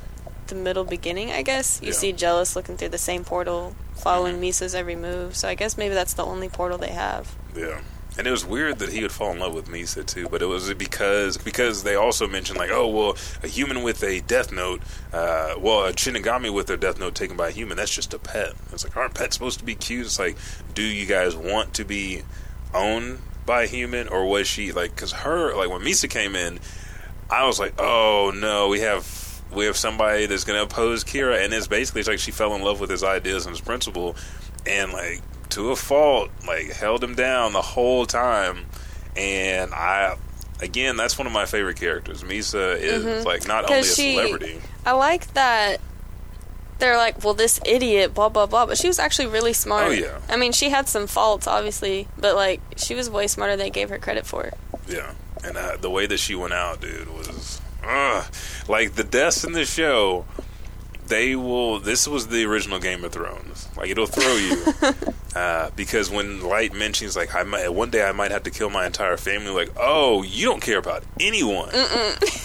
the middle beginning, I guess you Yeah. see Jealous looking through the same portal, following mm-hmm. Misa's every move. So I guess maybe that's the only portal they have. Yeah. And it was weird that he would fall in love with Misa too, but it was because because they also mentioned like, oh well, a human with a death note, uh, well, a Shinigami with their death note taken by a human, that's just a pet. It's like, aren't pets supposed to be cute? It's like, do you guys want to be owned by a human, or was she like? Because her like when Misa came in, I was like, oh no, we have we have somebody that's going to oppose Kira, and it's basically it's like she fell in love with his ideas and his principle, and like to a fault, like held him down the whole time, and I. Again, that's one of my favorite characters. Misa is like not only a she- celebrity. I like that. They're like, well, this idiot, blah blah blah, but she was actually really smart. Oh, yeah. I mean, she had some faults, obviously, but like, she was way smarter than they gave her credit for. Yeah, and uh, the way that she went out, dude, was uh, like the deaths in the show. They will. This was the original Game of Thrones. Like it'll throw you uh, because when Light mentions like I might one day I might have to kill my entire family. Like oh, you don't care about anyone.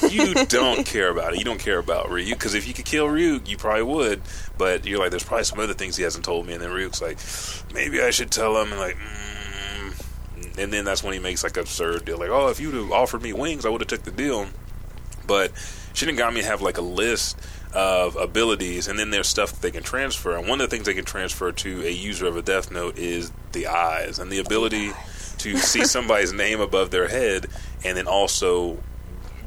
you don't care about it. You don't care about Ryuk because if you could kill Ryuk, you probably would. But you're like, there's probably some other things he hasn't told me. And then Ryuk's like, maybe I should tell him. And like. Mm. And then that's when he makes like absurd deal, like, "Oh, if you'd have offered me wings, I would have took the deal." But Shinigami have like a list of abilities, and then there's stuff that they can transfer. And one of the things they can transfer to a user of a Death Note is the eyes and the ability to see somebody's name above their head, and then also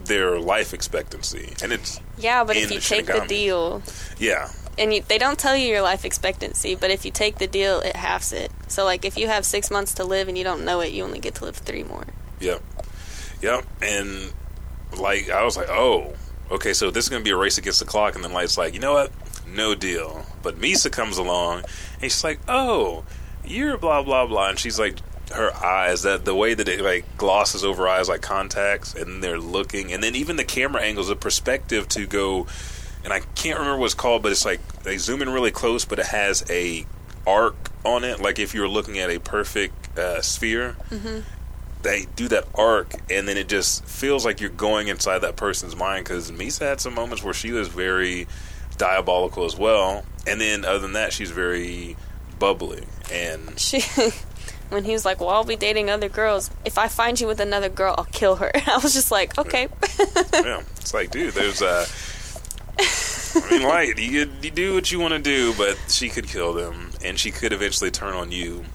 their life expectancy. And it's Yeah, but if you the take the deal, yeah, and you, they don't tell you your life expectancy, but if you take the deal, it halves it. So like, if you have six months to live and you don't know it, you only get to live three more. Yep. Yep. And like I was like, oh, okay, so this is gonna be a race against the clock and then Light's like, you know what? No deal. But Misa comes along and she's like, Oh, you're blah blah blah and she's like her eyes that the way that it like glosses over eyes like contacts and they're looking and then even the camera angles the perspective to go and I can't remember what it's called but it's like they zoom in really close but it has a arc on it like if you're looking at a perfect uh, sphere they do that arc, and then it just feels like you're going inside that person's mind. Because Misa had some moments where she was very diabolical as well, and then other than that, she's very bubbly. And She, when he was like, "Well, I'll be dating other girls. If I find you with another girl, I'll kill her." I was just like, "Okay." yeah, it's like, dude, there's a. I mean, light. You you do what you want to do, but she could kill them, and she could eventually turn on you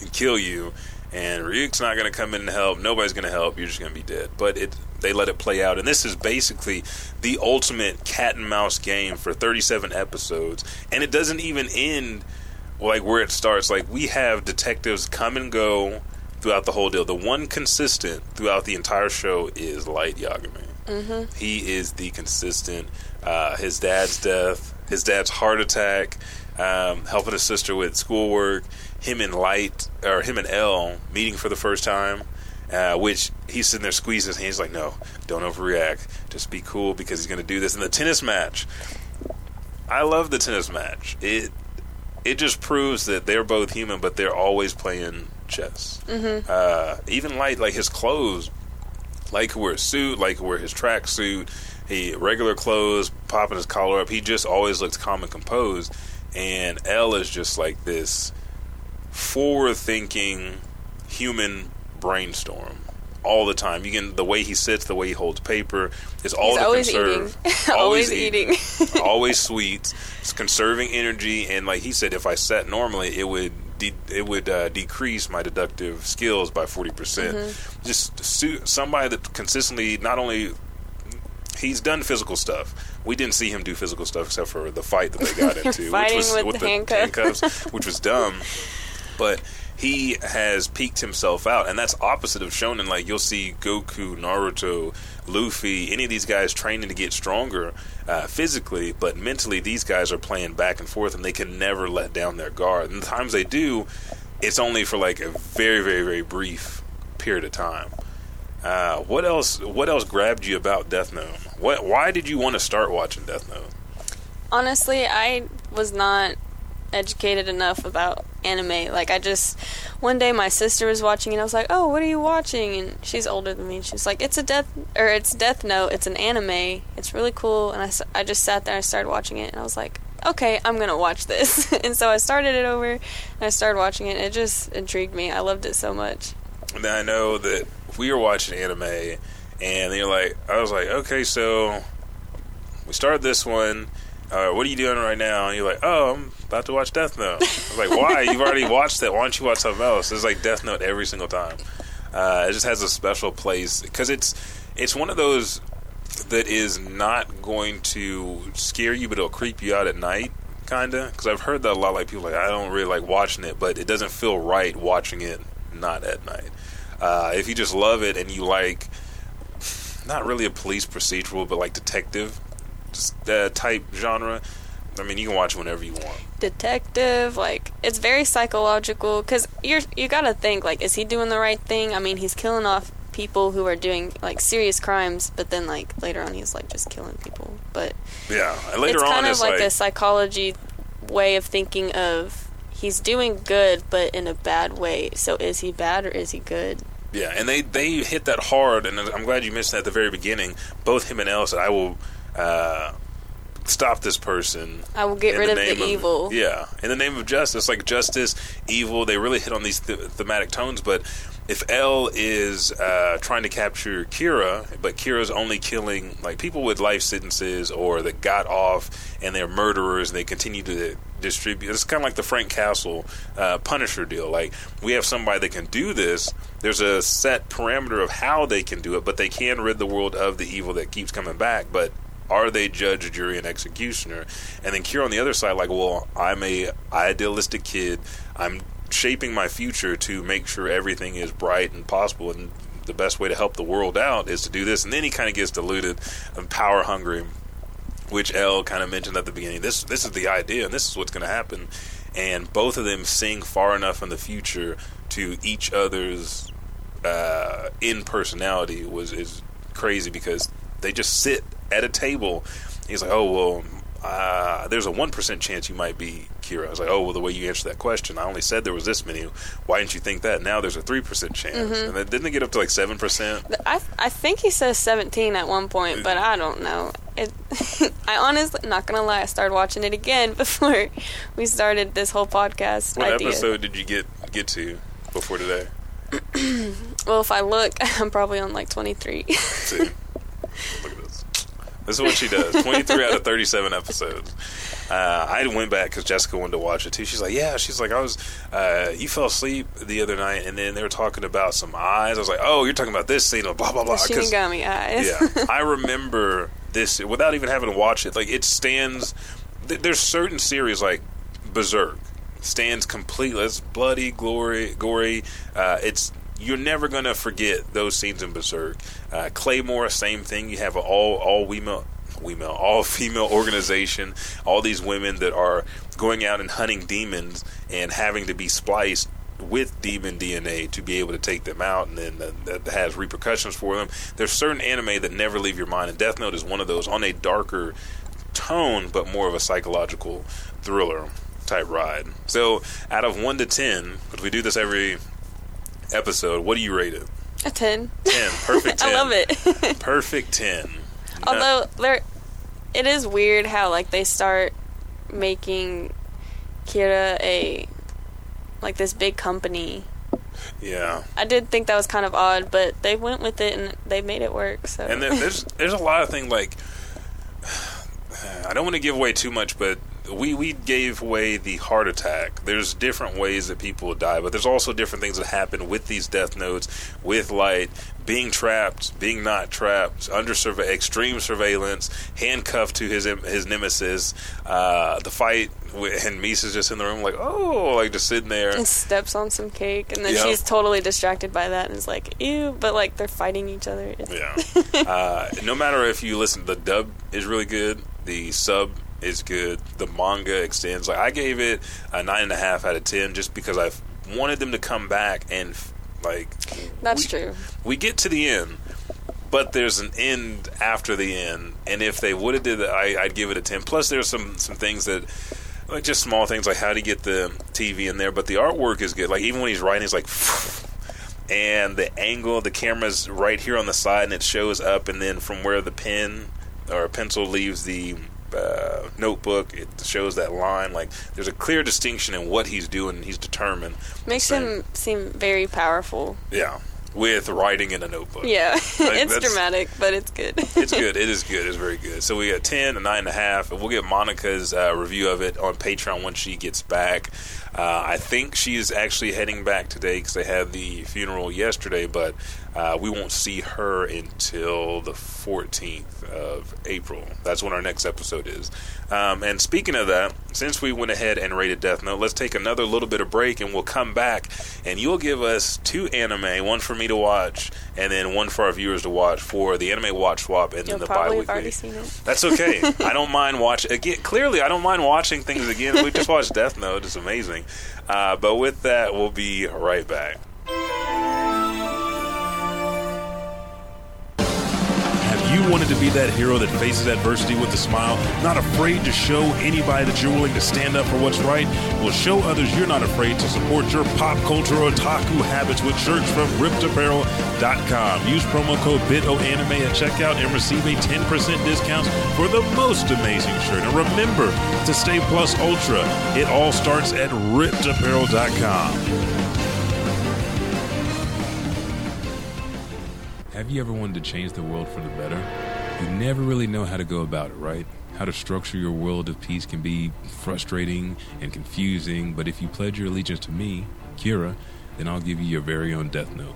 and kill you. And Ryuk's not going to come in and help. Nobody's going to help. You're just going to be dead. But it they let it play out, and this is basically the ultimate cat and mouse game for 37 episodes, and it doesn't even end like where it starts. Like we have detectives come and go throughout the whole deal. The one consistent throughout the entire show is Light Yagami. Mm-hmm. He is the consistent. Uh, his dad's death, his dad's heart attack, um, helping his sister with schoolwork, him and Light or him and L meeting for the first time. Uh, which he's sitting there squeezing his hands like, no, don't overreact. Just be cool because he's going to do this. in the tennis match, I love the tennis match. It it just proves that they're both human, but they're always playing chess. Mm-hmm. Uh, even like like his clothes, like wear a suit, like wear his track suit, he regular clothes, popping his collar up. He just always looks calm and composed. And L is just like this forward thinking human brainstorm all the time. You can the way he sits, the way he holds paper, is all He's to always conserve. eating. Always eating. always sweets. It's conserving energy, and like he said, if I sat normally, it would de- it would uh, decrease my deductive skills by 40 percent. Mm-hmm. Just somebody that consistently not only he's done physical stuff. We didn't see him do physical stuff except for the fight that they got into, which was with the handcuff. handcuffs, which was dumb. But he has peaked himself out, and that's opposite of shonen. Like you'll see Goku, Naruto, Luffy, any of these guys training to get stronger uh, physically, but mentally these guys are playing back and forth, and they can never let down their guard. And the times they do, it's only for like a very, very, very brief period of time. Uh, what else? What else grabbed you about Death Note? What? Why did you want to start watching Death Note? Honestly, I was not educated enough about anime. Like I just one day my sister was watching and I was like, "Oh, what are you watching?" And she's older than me. And she's like, "It's a death or it's Death Note. It's an anime. It's really cool." And I I just sat there and I started watching it and I was like, "Okay, I'm going to watch this." and so I started it over and I started watching it. And it just intrigued me. I loved it so much. And I know that we were watching anime, and you're like, I was like, okay, so we started this one. Uh, what are you doing right now? And you're like, oh, I'm about to watch Death Note. I was like, why? You've already watched that. Why don't you watch something else? It's like Death Note every single time. Uh, it just has a special place because it's it's one of those that is not going to scare you, but it'll creep you out at night, kind of. Because I've heard that a lot. Like people, are like I don't really like watching it, but it doesn't feel right watching it not at night. Uh, if you just love it and you like, not really a police procedural, but like detective just, uh, type genre, I mean, you can watch whenever you want. detective like it's very psychological because you're you gotta think like is he doing the right thing? I mean he's killing off people who are doing like serious crimes but then like later on he's like just killing people. But Yeah, and later it's on, kind of it's like, like, a psychology way of thinking of he's doing good but in a bad way. So is he bad or is he good yeah, and they they hit that hard, and I'm glad you mentioned that at the very beginning. Both him and L said, "I will." Uh, Stop this person. I will get rid of name the evil. Yeah, in the name of justice, like justice, evil. They really hit on these th- thematic tones. But if L is uh, trying to capture Kira, but Kira's only killing like people with life sentences or that got off and they're murderers and they continue to distribute. It's kind of like the Frank Castle uh, Punisher deal. Like we have somebody that can do this. There's a set parameter of how they can do it, but they can rid the world of the evil that keeps coming back. But are they judge, jury, and executioner? And then Kira on the other side, like, well, I'm a idealistic kid. I'm shaping my future to make sure everything is bright and possible. And the best way to help the world out is to do this. And then he kind of gets deluded and power hungry, which L kind of mentioned at the beginning. This this is the idea, and this is what's going to happen. And both of them sing far enough in the future to each other's uh, in personality was is crazy because they just sit at a table. He's like, oh well, uh, there's a one percent chance you might be Kira. I was like, oh well, the way you answered that question, I only said there was this many. Why didn't you think that? Now there's a three percent chance, and then didn't they get up to like seven percent? I I think he says 17 at one point, but I don't know. It, I honestly, not gonna lie, I started watching it again before we started this whole podcast What idea. episode did you get get to before today? Well, if I look, I'm probably on like 23. See, look at this. Is what she does. 23 out of 37 episodes. Uh, I went back because Jessica wanted to watch it too. She's like, "Yeah." She's like, "I was, uh, you fell asleep the other night, and then they were talking about some eyes." I was like, "Oh, you're talking about this scene?" Of blah blah blah. Shinigami eyes. yeah, I remember this without even having to watch it. Like it stands. Th- there's certain series like Berserk stands completely. It's bloody, glory, gory. Uh, it's you're never gonna forget those scenes in Berserk. Uh, Claymore, same thing. You have an all all female. Female, all female organization, all these women that are going out and hunting demons and having to be spliced with demon DNA to be able to take them out, and then that, has repercussions for them. There's certain anime that never leave your mind, and Death Note is one of those on a darker tone, but more of a psychological thriller type ride. So, out of one to ten, because we do this every episode, what do you rate it? A 10. Ten, perfect. 10. I love it. Perfect ten. Although there, it is weird how like they start making Kira a like this big company. yeah. I did think that was kind of odd, but they went with it and they made it work. So And there, there's there's a lot of things like I don't want to give away too much, but we we gave away the heart attack. There's different ways that people die, but there's also different things that happen with these death notes, with light, being trapped, being not trapped, under surve- extreme surveillance, handcuffed to his his nemesis. Uh, the fight, with, and Misa's just in the room, like oh, like just sitting there. and steps on some cake, and then Yep. she's totally distracted by that and is like, "Ew!" But like they're fighting each other. It's- Yeah. uh, no matter if you listen, the dub is really good. The sub is good. The manga extends. Like I gave it a nine and a half out of ten, just because I wanted them to come back and like. That's we- true. We get to the end, but there's an end after the end, and if they would have did that, I, I'd give it a ten. Plus, there's some some things that. Like just small things like how to get the TV in there, but the artwork is good. Like even when he's writing, he's like, and the angle, the camera's right here on the side, and it shows up, and then from where the pen or pencil leaves the uh, notebook, it shows that line. Like there's a clear distinction in what he's doing. He's determined. Makes him seem very powerful. Yeah, with writing in a notebook. Yeah, it's dramatic, but it's good. it's good. It is good. It's very good. So we got 10, a 9.5, and we'll get Monica's uh, review of it on Patreon once she gets back. Uh, I think she's actually heading back today because they had the funeral yesterday, but uh, we won't see her until the 14th of April. That's when our next episode is. Um, and speaking of that, since we went ahead and rated Death Note, let's take another little bit of break and we'll come back and you'll give us two anime, one for me to watch and then one for our viewers to watch for the anime watch swap and You'll then the probably bi-weekly. have already seen it. That's okay. I don't mind watching again. Clearly, I don't mind watching things again. We just watched Death Note; it's amazing. Uh, but with that, we'll be right back. Wanted to be that hero that faces adversity with a smile, not afraid to show anybody that you're willing to stand up for what's right? Well, show others you're not afraid to support your pop culture otaku habits with shirts from riptapparel.com. Use promo code BITOANIME at checkout and receive a 10% discount for the most amazing shirt. And remember to stay plus ultra. It all starts at riptapparel.com. Have you ever wanted to change the world for the better? You never really know how to go about it, right? How to structure your world of peace can be frustrating and confusing, but if you pledge your allegiance to me, Kira, then I'll give you your very own Death Note.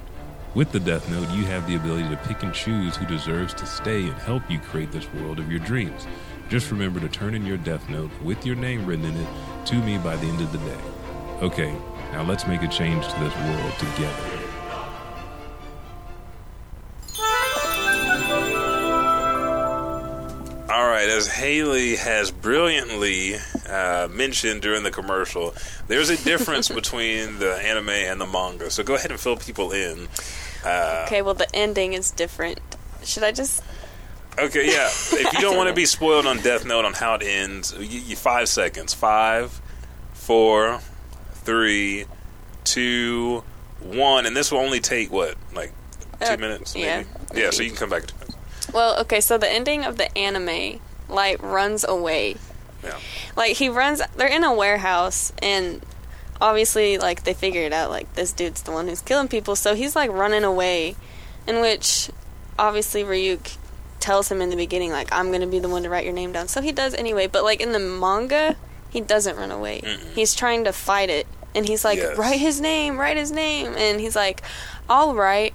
With the Death Note, you have the ability to pick and choose who deserves to stay and help you create this world of your dreams. Just remember to turn in your Death Note with your name written in it to me by the end of the day. Okay, now let's make a change to this world together. All right, as Hailey has brilliantly uh, mentioned during the commercial, there's a difference between the anime and the manga. So go ahead and fill people in. Uh, Okay, well the ending is different. Should I just? Okay, yeah. If you don't want to be spoiled on Death Note on how it ends, you, you five seconds. Five, four, three, two, one, and this will only take what, like two Uh, minutes? yeah, Maybe? Yeah. So you can come back. In two minutes. Well, okay. So the ending of the anime, Light runs away. Yeah. Like he runs. They're in a warehouse, and obviously, like they figured out, like this dude's the one who's killing people. So he's like running away, in which obviously Ryuk tells him in the beginning like I'm gonna be the one to write your name down. So he does anyway. But like in the manga, he doesn't run away. He's trying to fight it, and he's like, Yes. write his name, write his name, and he's like, I'll write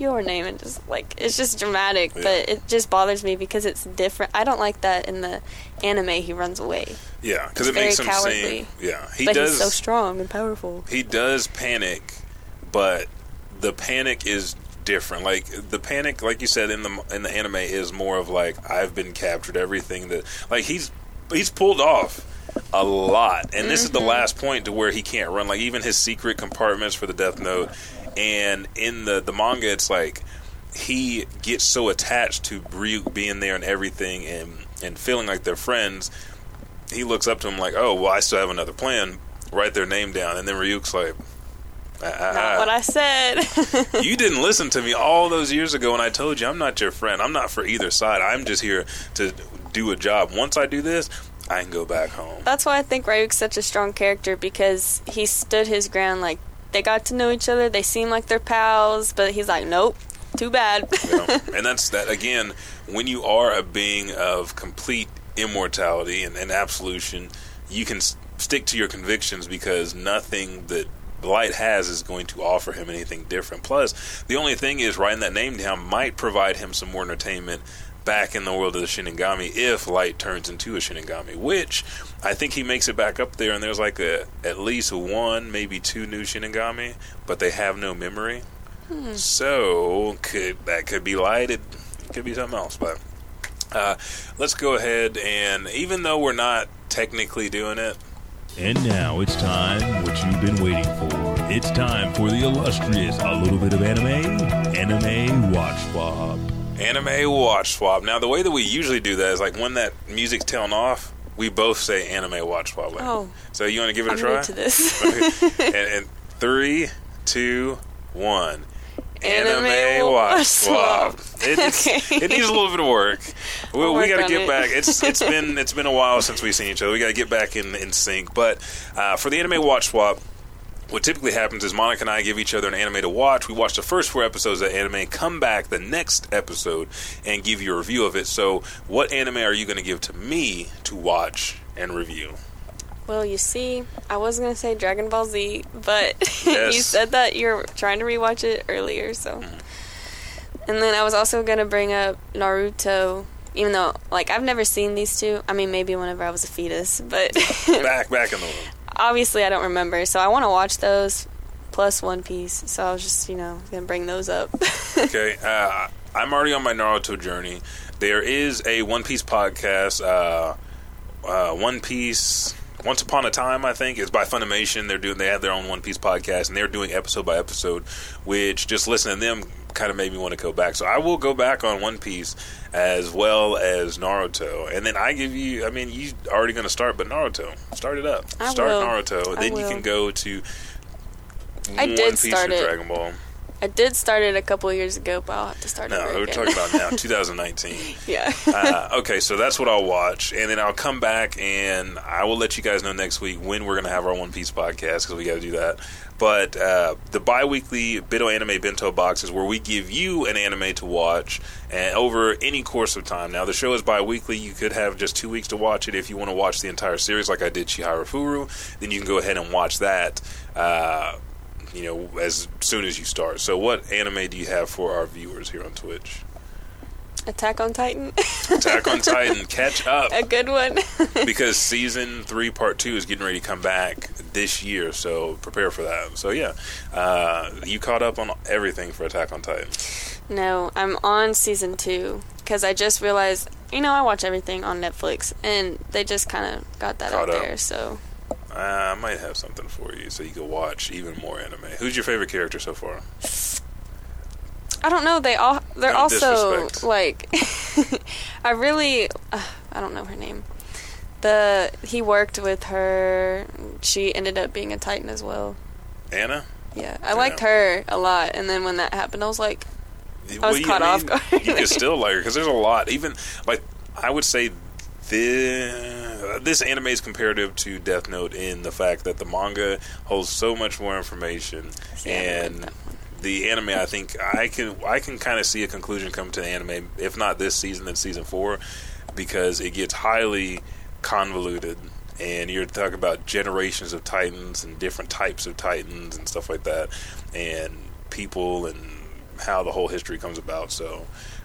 your name, and just like it's just dramatic, Yeah. but it just bothers me because it's different. I don't like that in the anime. He runs away, Yeah, because it makes him cowardly. seem. Yeah, he but does. he's so strong and powerful. he does panic, but the panic is different. Like the panic, like you said in the in the anime, is more of like I've been captured. Everything that like he's he's pulled off a lot, and this is the mm-hmm. last point to where he can't run. Like even his secret compartments for the Death Note, and in the the manga, it's like he gets so attached to Ryuk being there and everything, and and feeling like they're friends. He looks up to him like, "Oh, well, I still have another plan." Write their name down, and then Ryuk's like, "Ah, ah, Not ah. what I said. you didn't listen to me all those years ago when I told you I'm not your friend. I'm not for either side. I'm just here to do a job. Once I do this, I can go back home. That's why I think Ryuk's such a strong character because he stood his ground. Like they got to know each other. They seem like they're pals, but he's like, nope, too bad. Know? and that's that again. When you are a being of complete immortality and, and absolution, you can s- stick to your convictions because nothing that Light has is going to offer him anything different. Plus, the only thing is writing that name down might provide him some more entertainment back in the world of the Shinigami if Light turns into a Shinigami, which I think he makes it back up there and there's like a at least one, maybe two new Shinigami, but they have no memory. So could that could be Light, it could be something else, but uh, let's go ahead and even though we're not technically doing it, And now it's time, what you've been waiting for. It's time for the illustrious A Little Bit of Anime, Anime Watch Swap. Anime watch swap. Now the way that we usually do that is like when that music's tailing off, we both say anime watch swap. Oh. so you want to give it I'm a try? to this. and, and three, two, one. Anime watch swap. It, Okay. it needs a little bit of work. We, We'll we got to get it. back. It's it's been it's been a while since we've seen each other. We got to get back in in sync. But uh, for the anime watch swap, what typically happens is Monica and I give each other an anime to watch. We watch the first four episodes of anime, come back the next episode, and give you a review of it. So, what anime are you going to give to me to watch and review? well, you see, I was gonna say Dragon Ball Z, but you said that you're trying to rewatch it earlier, so. Mm-hmm. And then I was also gonna bring up Naruto. Even though, like, I've never seen these two. I mean, maybe whenever I was a fetus, but Back, back in the room. obviously I don't remember. So I want to watch those plus One Piece. So I was just, you know, gonna bring those up. Okay, uh, I'm already on my Naruto journey. There is a One Piece podcast. Uh, uh, One Piece. Once Upon a Time, I think, is by Funimation. They're doing. They have their own One Piece podcast, and they're doing episode by episode. Which just listening to them kind of made me want to go back. So I will go back on One Piece as well as Naruto, and then I give you. I mean, you already going to start, but Naruto, start it up. I start will. Naruto, I then you can go to. I One did Piece start or it. Dragon Ball. I did start it a couple years ago, but I'll have to start No, over we're again. talking about now, 2019. yeah. uh, okay, so that's what I'll watch, and then I'll come back and I will let you guys know next week when we're going to have our One Piece podcast because we got to do that. But uh, the bi-weekly Bit O Anime Bento Box is where we give you an anime to watch and over any course of time. Now the show is bi-weekly. You could have just two weeks to watch it if you want to watch the entire series, like I did Chihayafuru. Then you can go ahead and watch that. Uh, you know, as soon as you start. So, what anime do you have for our viewers here on Twitch? Attack on Titan. Attack on Titan, catch up a good one. because season three, part two is getting ready to come back this year. So prepare for that. So yeah, uh, you caught up on everything for Attack on Titan. no, I'm on season two because I just realized, you know, I watch everything on Netflix, and they just kind of got that Caught out up. there. So I might have something for you so you can watch even more anime. Who's your favorite character so far? I don't know. They all they're No also disrespect. like I really uh, I don't know her name. The he worked with her. She ended up being a Titan as well. Anna. Yeah, I liked her a lot, and then when that happened, I was like, I was you- caught off guard. You can still like her because there's a lot. Even like I would say this this anime is comparative to Death Note in the fact that the manga holds so much more information and the anime, I think I can I can kind of see a conclusion come to the anime, if not this season, then season four, because it gets highly convoluted, and you're talking about generations of Titans and different types of Titans and stuff like that, and people and how the whole history comes about. So.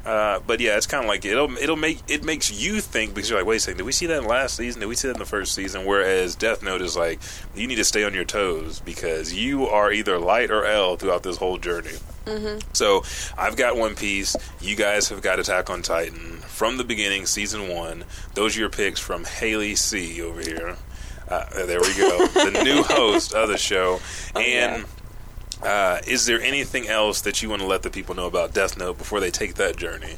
Uh, but yeah, it's kind of like it'll it'll make it makes you think because you're like, wait a second, did we see that in last season? Did we see that in the first season? Whereas Death Note is like, you need to stay on your toes because you are either light or L throughout this whole journey. Mm-hmm. So I've got One Piece. You guys have got Attack on Titan from the beginning, season one. Those are your picks from Hailey C over here. Uh, there we go, the new host of the show. Oh, and uh, is there anything else that you want to let the people know about Death Note before they take that journey?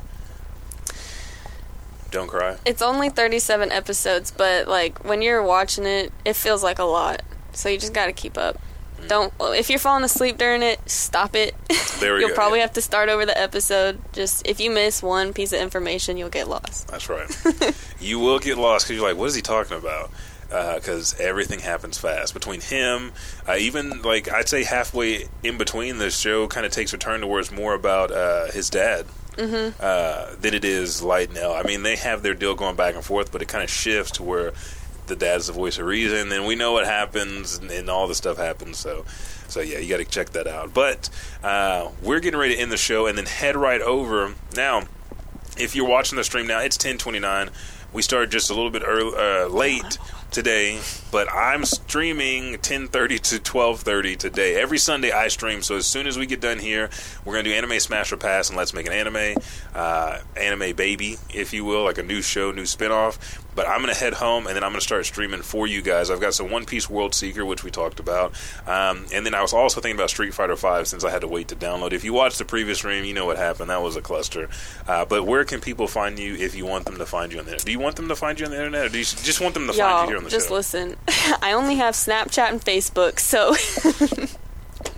Don't cry. It's only 37 episodes, but like when you're watching it, it feels like a lot. So you just got to keep up. Mm. Don't if you're falling asleep during it, stop it. There we go. you'll go, probably yeah. have to start over the episode. Just if you miss one piece of information, you'll get lost. That's right. you will get lost because you're like, what is he talking about? Because everything happens fast between him, uh, even like I'd say halfway in between, the show kind of takes a turn towards more about uh, his dad Mm-hmm. uh, than it is Light and L. I mean, they have their deal going back and forth, but it kind of shifts to where the dad's the voice of reason, and we know what happens, and, and all the stuff happens. So, so yeah, you got to check that out. But uh, we're getting ready to end the show, and then head right over now. If you're watching the stream now, it's 10:29. We started just a little bit early, uh, late today, but I'm streaming 10:30 to 12:30 today. Every Sunday I stream, so as soon as we get done here, we're gonna do Anime Smash or Pass and Let's Make an Anime, uh, Anime Baby, if you will, like a new show, new spinoff. But I'm gonna head home and then I'm gonna start streaming for you guys. I've got some One Piece World Seeker, which we talked about, um, and then I was also thinking about Street Fighter Five since I had to wait to download. If you watched the previous stream, you know what happened. That was a cluster. Uh, but where can people find you if you want them to find you on the internet? Do you want them to find you on the internet, or do you just want them to find you here on the just show? listen. I only have Snapchat and Facebook, so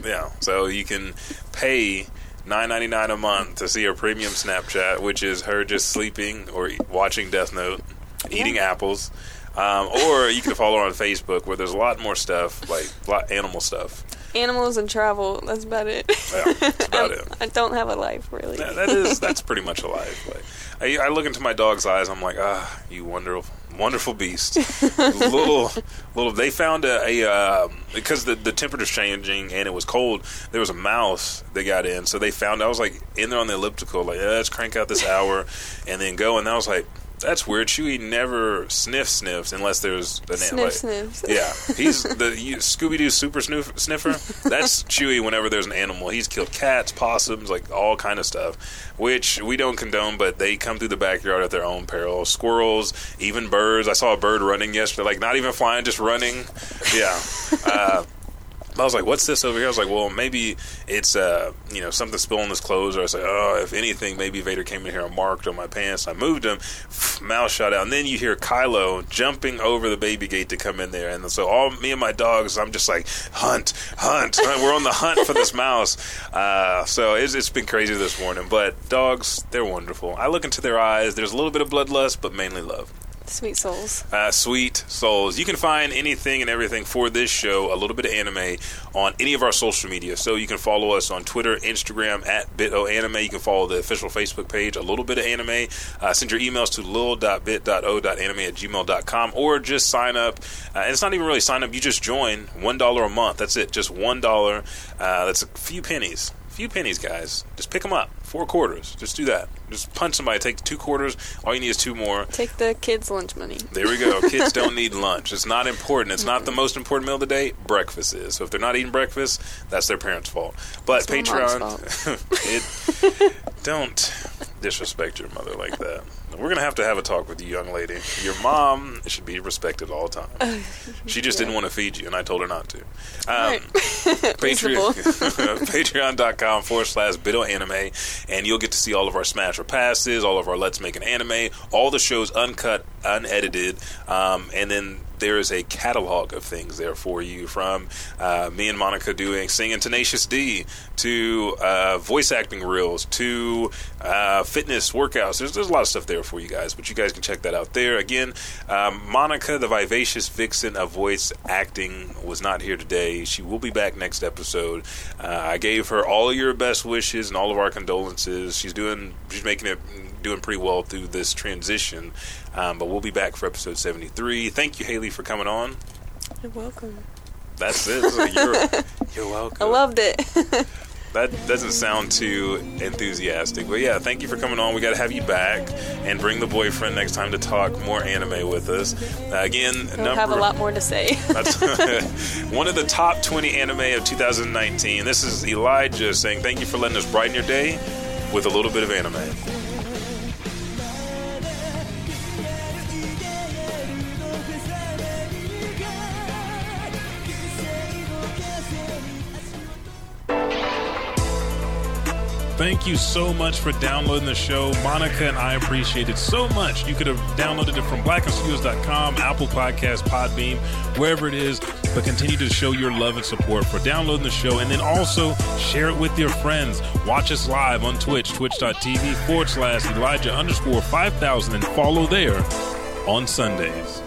Yeah, so you can pay nine ninety nine a month to see her premium Snapchat, which is her just sleeping or watching Death Note, eating apples, um, or you can follow her on Facebook where there's a lot more stuff like a lot animal stuff. Animals and travel. That's about it. Yeah, that's about it. I don't have a life really. That, that is that's pretty much a life. Like, I, I look into my dog's eyes. I'm like, ah, you wonderful, wonderful beast. little, little. They found a, a um, because the the temperature's changing and it was cold. There was a mouse they got in, so they found. I was like in there on the elliptical, like yeah, let's crank out this hour, and then go. And I was like. That's weird. Chewy never sniff sniffs unless there's an Sniff like, sniffs. Yeah, he's the Scooby Doo super snoof, sniffer. That's Chewy. Whenever there's an animal, he's killed cats, possums, like all kind of stuff, which we don't condone. But they come through the backyard at their own peril. Squirrels, even birds. I saw a bird running yesterday, like not even flying, just running. Yeah. Uh, I was like, "What's this over here?" I was like, "Well, maybe it's uh, you know something spilling his clothes." Or I was like, "Oh, if anything, maybe Vader came in here and marked on my pants." I moved him, mouse shot out, and then you hear Kylo jumping over the baby gate to come in there, and so all me and my dogs, I'm just like, "Hunt, hunt!" We're on the hunt for this mouse. Uh, so it's, it's been crazy this morning, but dogs, they're wonderful. I look into their eyes. There's a little bit of bloodlust, but mainly love Sweet souls. uh, sweet souls. You can find anything and everything for this show, a little bit of anime, on any of our social media. So you can follow us on Twitter, Instagram at BitOAnime. You can follow the official Facebook page, a little bit of anime. Uh, send your emails to lil.bit.o.anime at gmail.com or just sign up. Uh, and it's not even really sign up, you just join. $1 a month. That's it. Just $1. Uh, that's a few pennies. A Few pennies, guys. Just pick them up. Four quarters. Just do that. Just punch somebody. Take two quarters. All you need is two more. Take the kids' lunch money. There we go. Kids don't need lunch. It's not important. It's not the most important meal of the day. Breakfast is. So if they're not eating breakfast, that's their parents' fault. But It's my mom's Patreon, it don't disrespect your mother like that. We're gonna have to have a talk with you, young lady. Your mom should be respected all the time. She just didn't want to feed you, and I told her not to. Um, Right. Patreon, patreon.com forward slash BitOAnime, and you'll get to see all of our Smash Passes, all of our Let's Make an Anime, all the shows uncut unedited, um, and then there is a catalog of things there for you from uh, me and Monica doing singing Tenacious D to uh, voice acting reels to uh, fitness workouts. There's, there's a lot of stuff there for you guys, but you guys can check that out there. Again, um, Monica, the vivacious vixen of voice acting, was not here today. She will be back next episode. Uh, I gave her all your best wishes and all of our condolences. She's doing, she's making it doing pretty well through this transition. Um, but we'll be back for episode 73. Thank you, Hailey, for coming on. You're welcome. That's it. You're, you're welcome. I loved it. that doesn't sound too enthusiastic. But yeah, thank you for coming on. We got to have you back and bring the boyfriend next time to talk more anime with us. Uh, again, number, have a lot more to say. That's one of the top 20 anime of 2019. This is Elijah saying thank you for letting us brighten your day with a little bit of anime. Thank you so much for downloading the show. Monica and I appreciate it so much. You could have downloaded it from blackandstudios.com, Apple Podcast, Podbean, wherever it is. But continue to show your love and support for downloading the show. And then also share it with your friends. Watch us live on Twitch, twitch.tv forward slash Elijah underscore 5000 and follow there on Sundays.